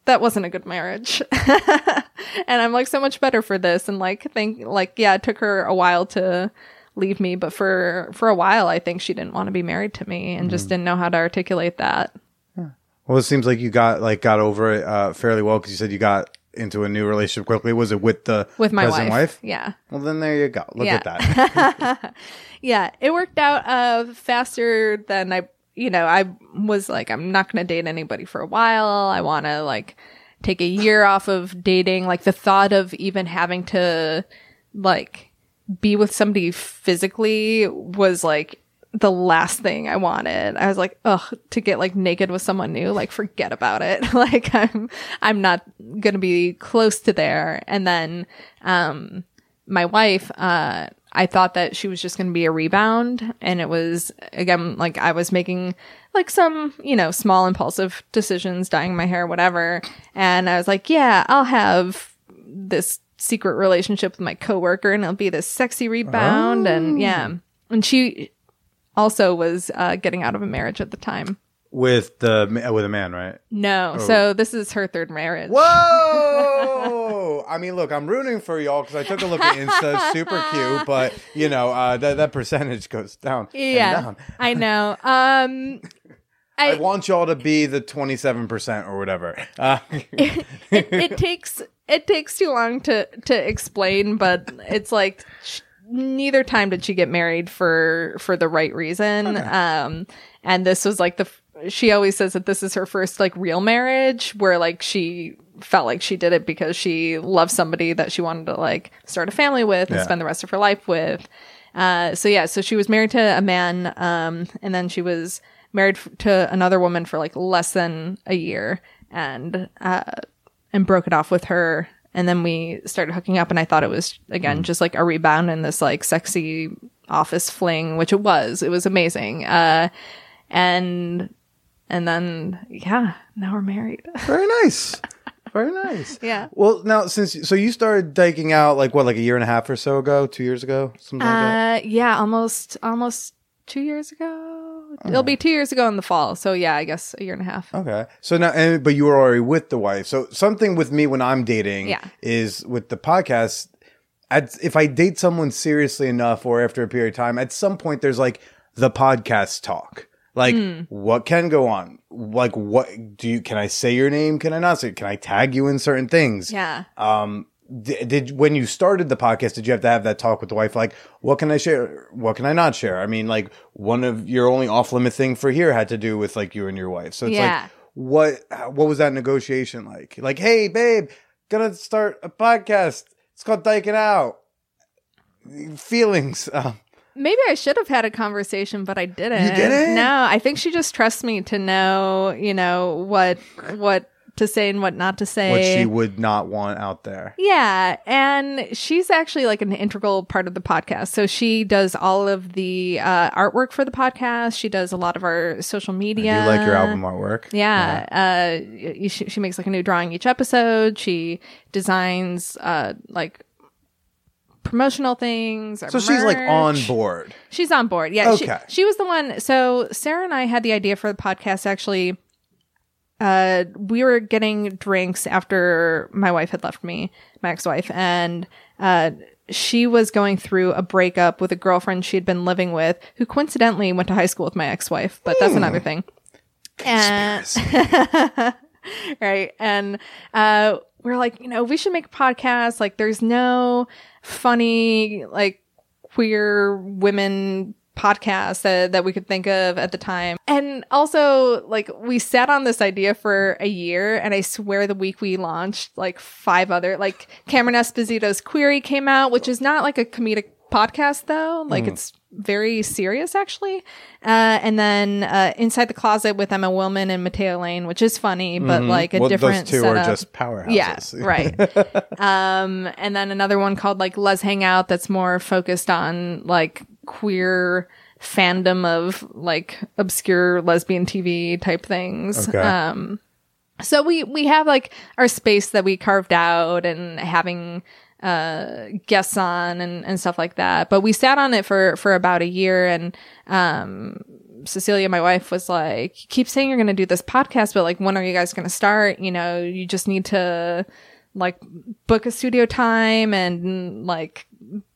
that wasn't a good marriage. and I'm like so much better for this. And like, think like, yeah, it took her a while to leave me. But for for a while, I think she didn't want to be married to me and Mm-hmm. just didn't know how to articulate that. Well, it seems like you got like got over it uh, fairly well because you said you got into a new relationship quickly. Was it with the With my present wife. wife? Yeah. Well, then there you go. Look Yeah. at that. Yeah, it worked out uh faster than I you know, I was like I'm not going to date anybody for a while. I want to like take a year off of dating. Like the thought of even having to like be with somebody physically was like the last thing I wanted. I was like, ugh, to get like naked with someone new, like forget about it. like I'm I'm not gonna be close to there. And then um my wife, uh, I thought that she was just going to be a rebound. And it was, again, like I was making like some, you know, small impulsive decisions, dyeing my hair, whatever. And I was like, yeah, I'll have this secret relationship with my coworker and it'll be this sexy rebound. And yeah. And she also was uh, getting out of a marriage at the time. with the with a man, right? No. So this is her third marriage. Whoa! I mean, look, I'm rooting for y'all because I took a look at Insta, super cute, but you know uh, that that percentage goes down. and Yeah. down. I know. Um, I I, want y'all to be the 27 percent or whatever. Uh, it, it takes it takes too long to to explain, but it's like sh- neither time did she get married for for the right reason. Um, and this was like the she always says that this is her first like real marriage where like she felt like she did it because she loved somebody that she wanted to like start a family with and Yeah. spend the rest of her life with. Uh, so yeah, so she was married to a man, um, and then she was married f- to another woman for like less than a year, and uh, and broke it off with her. And then we started hooking up, and I thought it was again just like a rebound in this like sexy office fling, which it was. It was amazing. Uh, and and then yeah, now we're married. very nice, very nice. Yeah. Well, now since so you started dyking out like what, like a year and a half or so ago, two years ago, something like that. Uh, yeah, almost almost two years ago. It'll be two years ago in the fall. So yeah, I guess a year and a half. Okay. So now, and, but you were already with the wife. So something with me when I'm dating Yeah. is with the podcast. At, if I date someone seriously enough or after a period of time, at some point there's like the podcast talk. Like Hmm. what can go on? Like what do you, can I say your name? Can I not say? Can I tag you in certain things? Yeah. Um, did, did when you started the podcast, did you have to have that talk with the wife? Like, what can I share? What can I not share? I mean, like one of your only off limit thing for here had to do with like you and your wife. So it's Yeah. like, what what was that negotiation like? Like, hey, babe, gonna start a podcast. It's called Dyking Out. Feelings. Um, Maybe I should have had a conversation, but I didn't. You didn't? No, I think she just trusts me to know, you know, what what to say and what not to say. what she would not want out there. Yeah, and she's actually like an integral part of the podcast. So she does all of the uh, artwork for the podcast. She does a lot of our social media. You like your album artwork? Yeah, uh, she, she makes like a new drawing each episode. She designs uh like promotional things. So she's like on board. She's on board. Yeah. Okay. She, she was the one. So Sarah and I had the idea for the podcast actually. Uh, we were getting drinks after my wife had left me, my ex-wife, and uh, she was going through a breakup with a girlfriend she'd been living with, who coincidentally went to high school with my ex-wife. But that's another thing. And, right, and uh, we're like, you know, we should make a podcast. Like, there's no funny like queer women podcasts that, that we could think of at the time. And also, like, we sat on this idea for a year, and I swear the week we launched, like, five other, like, Cameron Esposito's Queery came out, which is not like a comedic podcast, though. Like, it's very serious, actually. Uh, and then uh, Inside the Closet with Emma Willmann and Matteo Lane, which is funny, but like a well, different those two setup. are just powerhouses. Yeah, right. um, and then another one called like Lez Hang Out that's more focused on like queer fandom of like obscure lesbian TV type things. Okay. Um, so we we have like our space that we carved out and having uh guests on and, and stuff like that but we sat on it for for about a year and um Cecilia, my wife, was like, keep saying you're going to do this podcast, but like, when are you guys going to start? You know, you just need to like book a studio time and like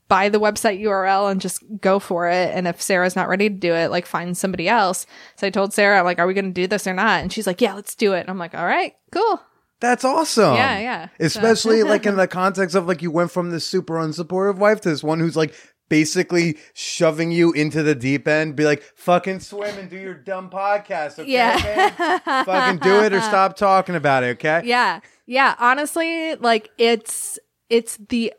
buy the website URL and just go for it. And if Sarah's not ready to do it, like find somebody else. So I told Sarah, I'm like, are we going to do this or not? And she's like, yeah, let's do it. And I'm like, all right, cool. That's awesome. Yeah, yeah. So- Especially like in the context of like you went from this super unsupportive wife to this one who's like basically shoving you into the deep end, be like, fucking swim and do your dumb podcast, okay? Yeah. man? fucking do it or stop talking about it, okay? Yeah. Yeah. Honestly, like it's it's the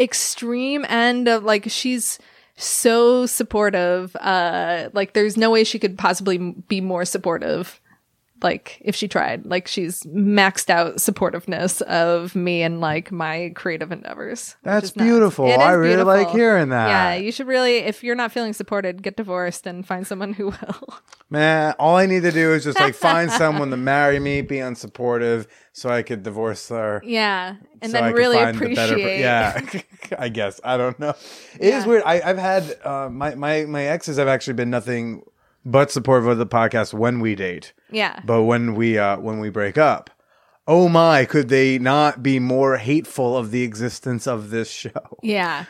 extreme end of like she's so supportive. Uh like there's no way she could possibly be more supportive. Like if she tried. Like she's maxed out supportiveness of me and like my creative endeavors. That's beautiful. Is I really like hearing that. Yeah, you should really if you're not feeling supported, get divorced and find someone who will. Man, all I need to do is just like find someone to marry me, be unsupportive, so I could divorce her. Yeah. And so then could really find the per- appreciate yeah, I guess I don't know. It is Yeah. weird. I, I've had uh, my my my exes have actually been nothing but supportive of the podcast when we date, Yeah. but when we uh when we break up, oh my, could they not be more hateful of the existence of this show? Yeah.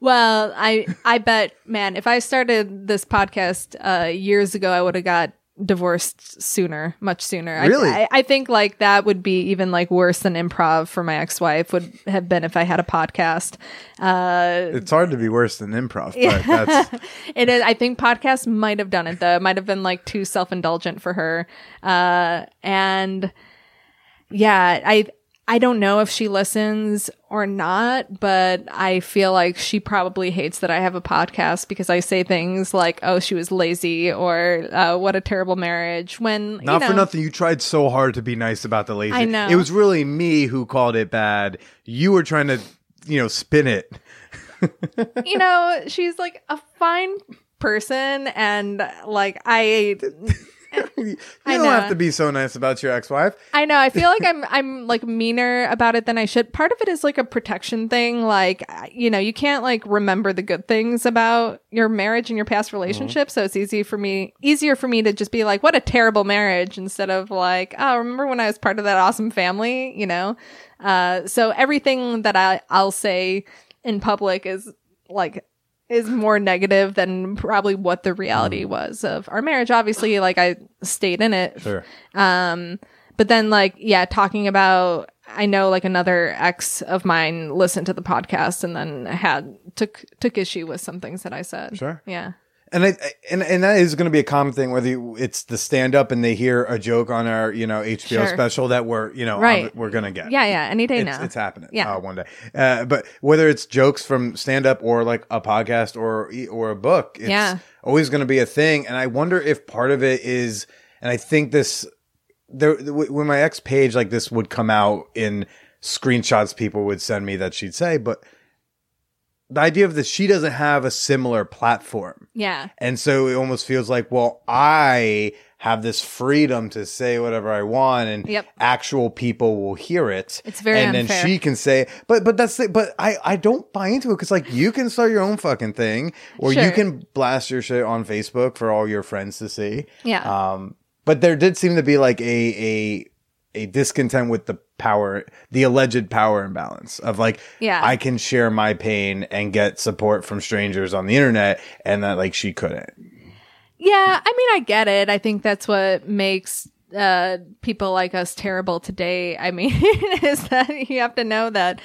Well, I I bet, man, if I started this podcast uh, years ago, I would have got divorced sooner, much sooner. I- Really? I, I think like that would be even like worse than improv for my ex-wife would have been if I had a podcast. Uh, It's hard to be worse than improv, but that's it is. I think podcast might have done it though. It might have been like too self-indulgent for her. Uh, and yeah, I I don't know if she listens or not, but I feel like she probably hates that I have a podcast because I say things like, "Oh, she was lazy," or uh, "What a terrible marriage." When Not you for nothing. You tried so hard to be nice about the lazy. I know. It was really me who called it bad. You were trying to, you know, spin it. you know, she's like a fine person, and like I. You I don't know. have to be so nice about your ex-wife. I know. I feel like I'm I'm like meaner about it than I should. Part of it is like a protection thing. Like you know, you can't like remember the good things about your marriage and your past relationship. So it's easy for me easier for me to just be like, what a terrible marriage instead of like, oh, remember when I was part of that awesome family, you know? Uh so everything that I I'll say in public is like is more negative than probably what the reality was of our marriage. Obviously, like I stayed in it Sure. um, but then like, yeah, talking about, I know like another ex of mine listened to the podcast and then had took took issue with some things that I said. Sure. Yeah. And I, and and that is going to be a common thing whether you, it's the stand up and they hear a joke on our you know HBO Sure. special that we're you know Right. we're going to get. Yeah. Yeah. Any day It's, now. it's happening. Yeah. uh, one day. Uh, but whether it's jokes from stand up or like a podcast or or a book, it's Yeah. always going to be a thing. And I wonder if part of it is, and I think this, there when my ex page like this would come out in screenshots, people would send me that she'd say, but the idea of this, she doesn't have a similar platform. yeah. And so it almost feels like, well, I have this freedom to say whatever I want and Yep. actual people will hear it. It's very And unfair. then she can say, but, but that's, the, but I, I don't buy into it. Cause like you can start your own fucking thing or you can blast your shit on Facebook for all your friends to see. Yeah. Um, but there did seem to be like a, a, a discontent with the power, the alleged power imbalance of like, Yeah. I can share my pain and get support from strangers on the internet and that like she couldn't. Yeah, I mean, I get it. I think that's what makes uh, people like us terrible today. I mean, is that you have to know that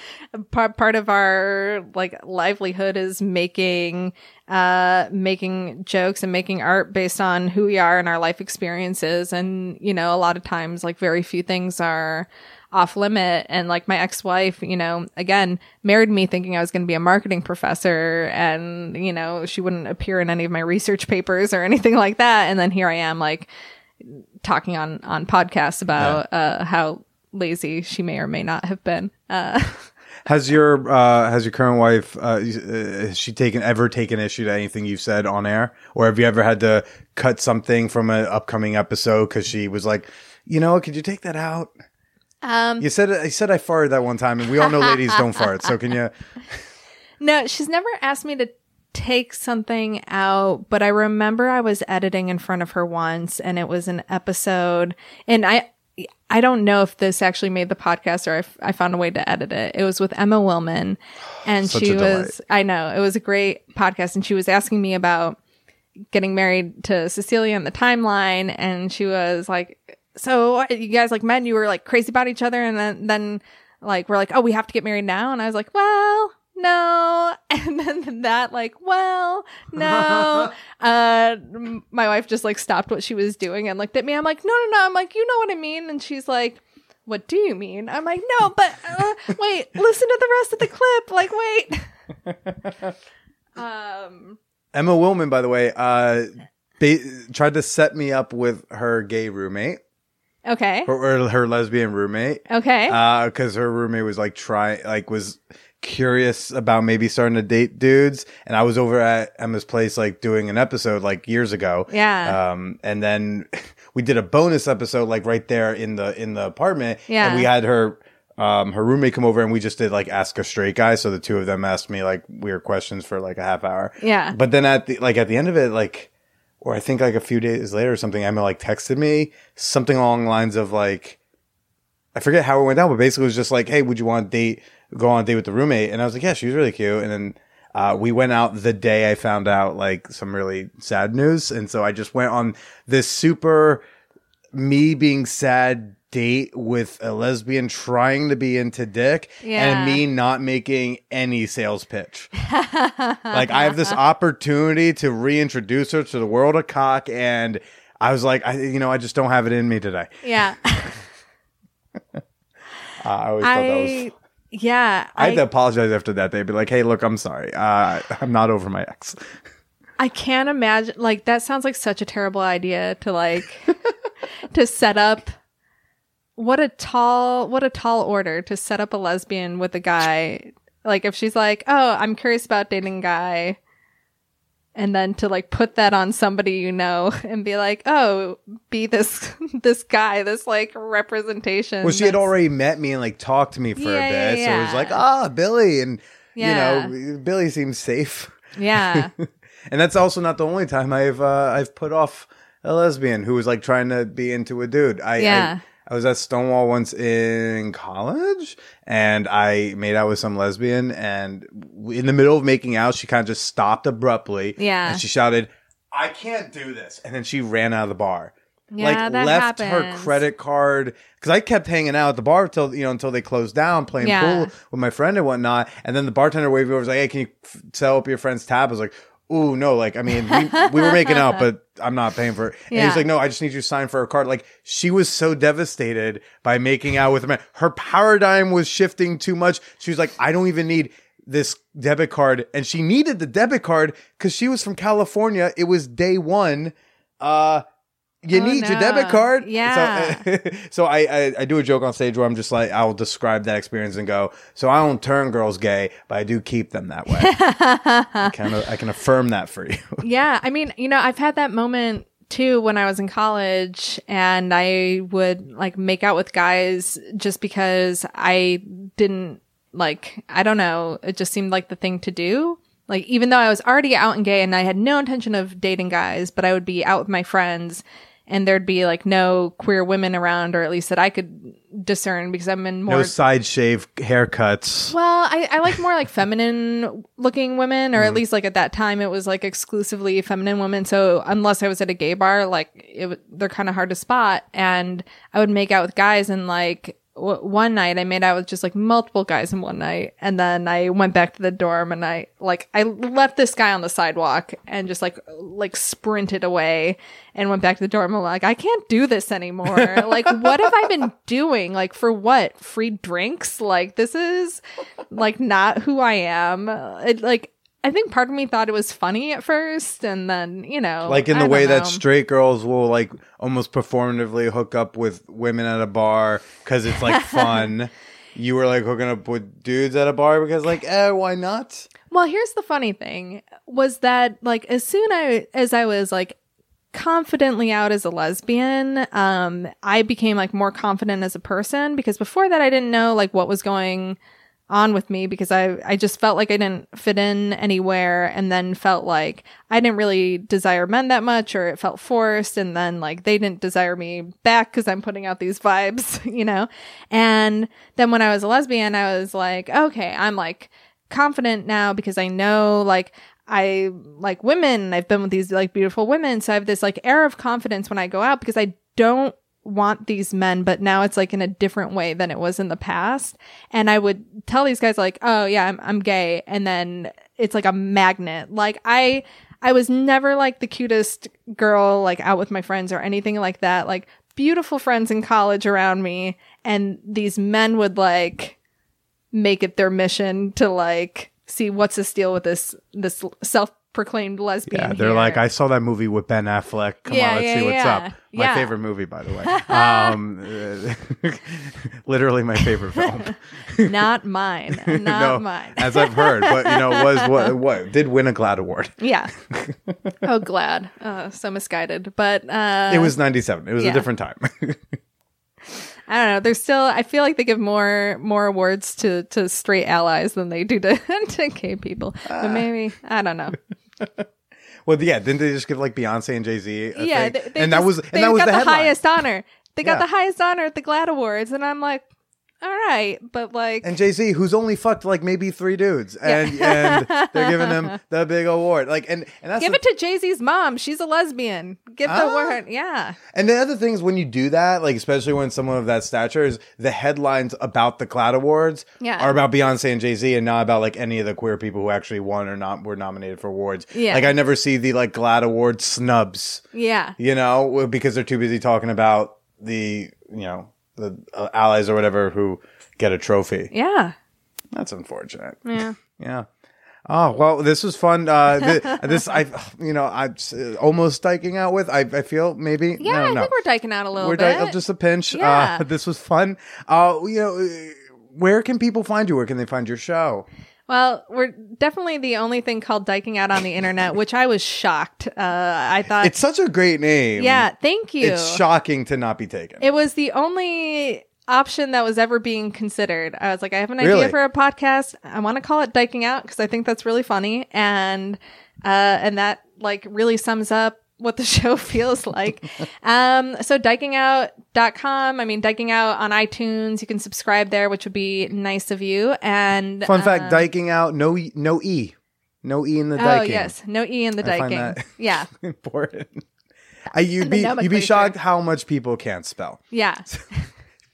part part of our like livelihood is making uh making jokes and making art based on who we are and our life experiences and you know a lot of times like very few things are off limit and like my ex-wife you know again married me thinking i was going to be a marketing professor and you know she wouldn't appear in any of my research papers or anything like that and then here i am like talking on on podcasts about uh how lazy she may or may not have been uh Has your uh, has your current wife uh, has she taken ever taken issue to anything you've said on air, or have you ever had to cut something from an upcoming episode because she was like, you know, could you take that out? um You said I said I farted that one time, and we all know ladies don't fart. So can you? No, she's never asked me to take something out, but I remember I was editing in front of her once and it was an episode and I I don't know if this actually made the podcast or I, f- I found a way to edit it. It was with Emma Willmann, and Such she was. I know it was a great podcast, and she was asking me about getting married to Cecilia in the timeline, and she was like, "So you guys like met? And you were like crazy about each other, and then then like we're like, oh, we have to get married now." And I was like, "Well." No, and then that like, well, no. uh, my wife just like stopped what she was doing and looked at me. I'm like, no, no, no. I'm like, you know what I mean? And she's like, what do you mean? I'm like, no, but uh, wait, listen to the rest of the clip. Like, wait. um, Emma Willmann, by the way, uh, ba- tried to set me up with her gay roommate okay, or, or her lesbian roommate. okay, Uh because her roommate was like trying, like was curious about maybe starting to date dudes and i was over at emma's place like doing an episode like years ago Yeah. um and then we did a bonus episode like right there in the in the apartment Yeah. and we had her um her roommate come over and we just did like ask a straight guy so the two of them asked me like weird questions for like a half hour Yeah. but then at the like at the end of it like or i think like a few days later or something emma like texted me something along the lines of like I forget how it went down, but basically it was just like, hey, would you want to date, go on a date with the roommate? And I was like, yeah, she was really cute. And then uh, we went out the day I found out like some really sad news. And so I just went on this super me being sad date with a lesbian trying to be into dick Yeah. and me not making any sales pitch. like I have this opportunity to reintroduce her to the world of cock and I was like, I, you know, I just don't have it in me today. yeah. Uh, I always thought that was I, yeah, I I, had to apologize after that. They'd be like, "Hey, look, I'm sorry. Uh, I'm not over my ex." I can't imagine. Like that sounds like such a terrible idea to like to set up. What a tall, what a tall order to set up a lesbian with a guy. Like if she's like, "Oh, I'm curious about dating a guy," and then to like put that on somebody you know and be like, "Oh, be this this guy, this like representation." Well, she had already met me and like talked to me for Yeah, a yeah, bit, so it was like, "Ah, Billy," and Yeah. you know, Billy seems safe. Yeah, And that's also not the only time I've uh, I've put off a lesbian who was like trying to be into a dude. I, Yeah. I I was at Stonewall once in college, and I made out with some lesbian, and in the middle of making out, she kind of just stopped abruptly. Yeah. and she shouted, "I can't do this," and then she ran out of the bar. Yeah, like left her credit card because I kept hanging out at the bar until you know until they closed down, playing Yeah. pool with my friend and whatnot. And then the bartender waved me over, was like, "Hey, can you f- sell up your friend's tab?" I was like, "Ooh, no!" Like, I mean, we, we were making out, but I'm not paying for it. And Yeah. he's like, "No, I just need you to sign for a card." Like, she was so devastated by making out with a man. Her paradigm was shifting too much. She was like, "I don't even need." This debit card, and she needed the debit card because she was from California. It was day one. Uh, you Oh, need your debit card. Yeah. So, so I, I I do a joke on stage where I'm just like I'll describe that experience and go. So I don't turn girls gay, but I do keep them that way. I kind of I can affirm that for you. Yeah, I mean, you know, I've had that moment too when I was in college and I would like make out with guys just because I didn't like, I don't know, it just seemed like the thing to do. Like, even though I was already out and gay and I had no intention of dating guys, but I would be out with my friends and there'd be like no queer women around, or at least that I could discern because I'm in more No side shave haircuts. well, I, I like more like feminine looking women, Mm-hmm. or at least like at that time it was like exclusively feminine women. So unless I was at a gay bar, like it, they're kind of hard to spot. And I would make out with guys, and like w- one night I made out with just like multiple guys in one night, and then I went back to the dorm and I like I left this guy on the sidewalk and just like like sprinted away and went back to the dorm. I'm like, I can't do this anymore. like, what have I been doing? Like, for what? Free drinks? Like, this is like not who I am. It like I think part of me thought it was funny at first, and then you know, Like in the way know. that straight girls will like almost performatively hook up with women at a bar because it's like fun. you were like hooking up with dudes at a bar because like, eh, why not? Well, here's the funny thing was that like as soon I, as I was like confidently out as a lesbian, um, I became like more confident as a person because before that I didn't know like what was going on with me because I I just felt like I didn't fit in anywhere and then felt like I didn't really desire men that much or it felt forced and then like they didn't desire me back cuz I'm putting out these vibes, you know. And then when I was a lesbian, I was like, okay, I'm like confident now because I know like I like women. I've been with these like beautiful women. So I have this like air of confidence when I go out because I don't want these men, but now it's like in a different way than it was in the past. And I would tell these guys like, "Oh yeah, I'm I'm gay." And then it's like a magnet. Like I I was never like the cutest girl like out with my friends or anything like that. Like beautiful friends in college around me and these men would like make it their mission to like see what's the deal with this this self proclaimed lesbian. Yeah, they're here. like, I saw that movie with Ben Affleck. Come Yeah, on, let's yeah, see what's yeah. up. My favorite movie, by the way. Um, literally my favorite film. not mine, not no, mine. as I've heard, but you know, was what what did win a GLAAD award. yeah. oh, glad. Uh, so misguided, but uh, It was '97. It was a different time. I don't know. There's still. I feel like they give more more awards to to straight allies than they do to to gay people. Ah. But maybe I don't know. well, yeah, didn't they just give like Beyonce and Jay Z? yeah, they, they and that was they and that was got the, the, highest honor. They got Yeah. the highest honor at the GLAAD Awards, and I'm like, all right, but like, And Jay Z, who's only fucked like maybe three dudes, and and they're giving him the big award. Like, and and that's give the- it to Jay Z's mom. She's a lesbian. Give the Ah. award. Yeah. And the other thing is when you do that, like especially when someone of that stature is the headlines about the GLAAD Awards Yeah. are about Beyonce and Jay Z and not about like any of the queer people who actually won or not were nominated for awards. Yeah. Like I never see the like GLAAD Award snubs, Yeah. you know, because they're too busy talking about the you know the uh, allies or whatever who get a trophy. Yeah. That's unfortunate. Yeah. Yeah. Oh well, this was fun. Uh, th- this I, you know, I'm almost dyking out with. I, I feel maybe. Yeah. no, I no. think we're dyking out a little bit. We're bit. di- just a pinch. Yeah. Uh, this was fun. Uh, you know, uh, where can people find you? Where can they find your show? Well, we're definitely the only thing called dyking out on the internet, which I was shocked. Uh, I thought, It's such a great name. yeah, thank you. It's shocking to not be taken. it was the only option that was ever being considered. I was like, I have an idea Really? for a podcast. I want to call it dyking out because I think that's really funny, and uh, and that like really sums up what the show feels like. um, so dykingout.com. I mean, dyking out on iTunes. You can subscribe there, which would be nice of you. And Fun uh, fact: dyking out. No, e- no e, no e in the Oh yes, no e in the I find dyking. that- Yeah, important. I, you'd be you'd be shocked how much people can't spell. yeah.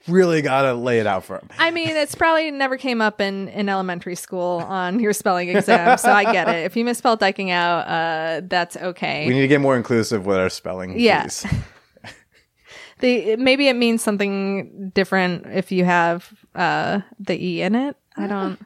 Really gotta lay it out for them. I mean, it's probably never came up in, in elementary school on your spelling exam, so I get it. If you misspelled dyking out, uh, that's okay. We need to get more inclusive with our spelling. Yeah. the maybe it means something different if you have uh, the e in it. I don't.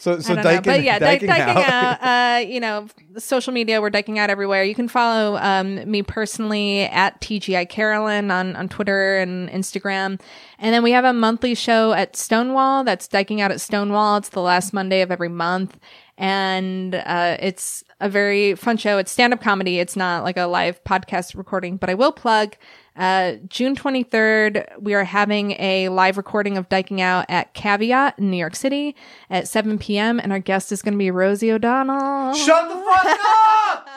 So so I don't know. dyking, But yeah, di- dyking, dyking, out. out. uh, you know, social media, we're dyking out everywhere. You can follow um, me personally at TGI Carolyn on, on Twitter and Instagram. And then we have a monthly show at Stonewall that's dyking out at Stonewall. It's the last Monday of every month. And uh, it's a very fun show. It's stand up comedy. It's not like a live podcast recording, but I will plug uh, June 23rd, we are having a live recording of Dyking Out at Caveat in New York City at 7 p.m. And our guest is going to be Rosie O'Donnell. Shut the fuck up!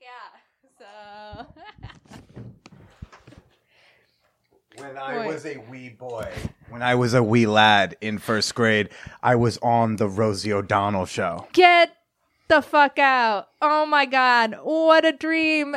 yeah. So. When I Boy. was a wee boy, when I was a wee lad in first grade, I was on the Rosie O'Donnell show. Get the fuck out. Oh my God. What a dream.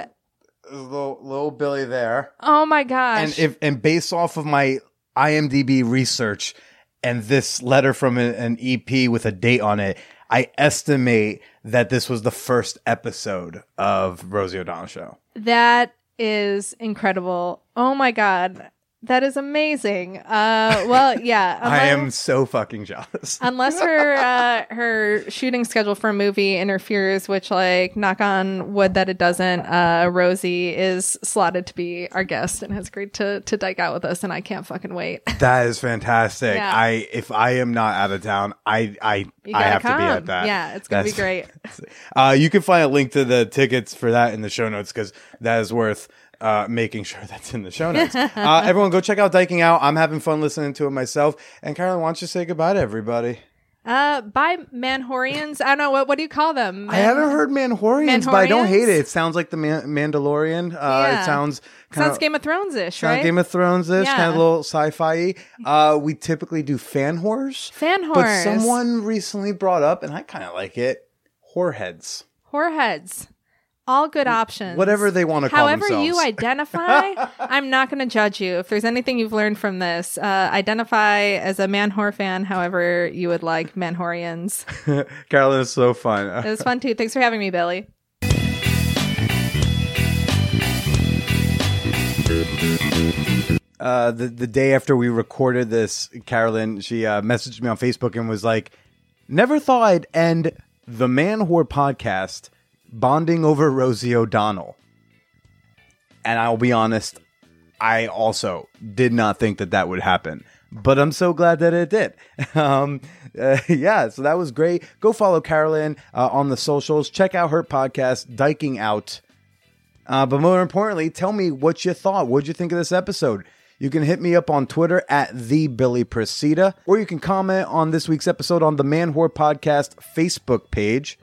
Little, little Billy there. Oh my gosh. and if and based off of my IMDb research and this letter from an EP with a date on it, I estimate that this was the first episode of Rosie O'Donnell show. that is incredible. Oh my God. That is amazing. Uh, well, yeah. I am so fucking jealous. unless her uh, her shooting schedule for a movie interferes, which like knock on wood that it doesn't. Uh, Rosie is slotted to be our guest and has agreed to to dyke out with us, and I can't fucking wait. That is fantastic. Yeah. I if I am not out of town, I I I have come. to be at that. Yeah, it's gonna be great. Uh, you can find a link to the tickets for that in the show notes because that is worth uh, making sure that's in the show notes. uh, everyone, go check out Dyking Out. I'm having fun listening to it myself. And Carolyn, why don't you say goodbye to everybody? Uh, by Manwhorians. I don't know what. What do you call them? I haven't heard Manwhorians, but I don't hate it. It sounds like the Man- Mandalorian. Uh, Yeah. It sounds kind Sounds of Game of Thrones ish, sounds right? Game of Thrones ish, kind of a little sci-fi. Uh, we typically do fanwhores, Fan but someone recently brought up, and I kind of like it. Whoreheads. Whoreheads. All good options. Whatever they want to call However you identify, I'm not going to judge you. If there's anything you've learned from this, uh, identify as a Manwhore fan, however you would like Manwhorians. Carolyn is so fun. It was fun too. Thanks for having me, Billy. uh, the the day after we recorded this, Carolyn she uh, messaged me on Facebook and was like, "Never thought I'd end the Man Whore podcast bonding over Rosie O'Donnell." And I'll be honest, I also did not think that that would happen, but I'm so glad that it did. Um, uh, yeah, so that was great. Go follow Carolyn uh, on the socials. Check out her podcast, Dyking Out. Uh, but more importantly, tell me what you thought. What'd you think of this episode? You can hit me up on Twitter at the Billy Procida, or you can comment on this week's episode on the Man Whore Podcast Facebook page.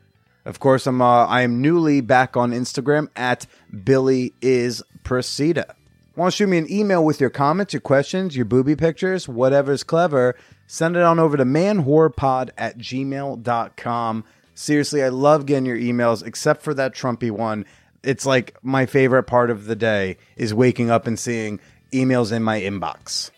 Of course, I'm uh, I am newly back on Instagram at Billy is Procida. Want to shoot me an email with your comments, your questions, your booby pictures, whatever's clever? Send it on over to manwhorepod at gmail.com. Seriously, I love getting your emails, except for that Trumpy one. It's like my favorite part of the day is waking up and seeing emails in my inbox.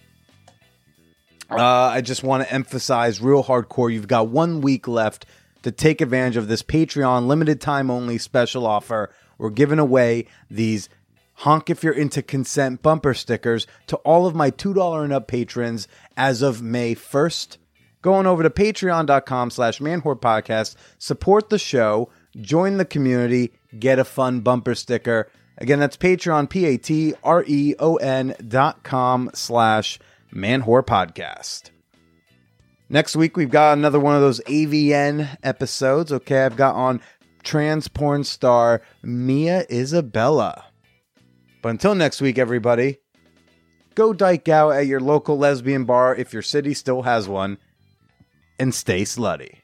Uh, I just want to emphasize real hardcore. You've got one week left to take advantage of this Patreon limited time only special offer. We're giving away these honk if you're into consent bumper stickers to all of my $2 and up patrons as of May 1st. Going over to patreon.com slash manwhore podcast, support the show, join the community, get a fun bumper sticker. Again, that's Patreon, P-A-T-R-E-O-N dot com slash manwhore podcast. Next week, we've got another one of those AVN episodes. Okay, I've got on trans porn star Mia Isabella. But until next week, everybody, go dyke out at your local lesbian bar if your city still has one, and stay slutty.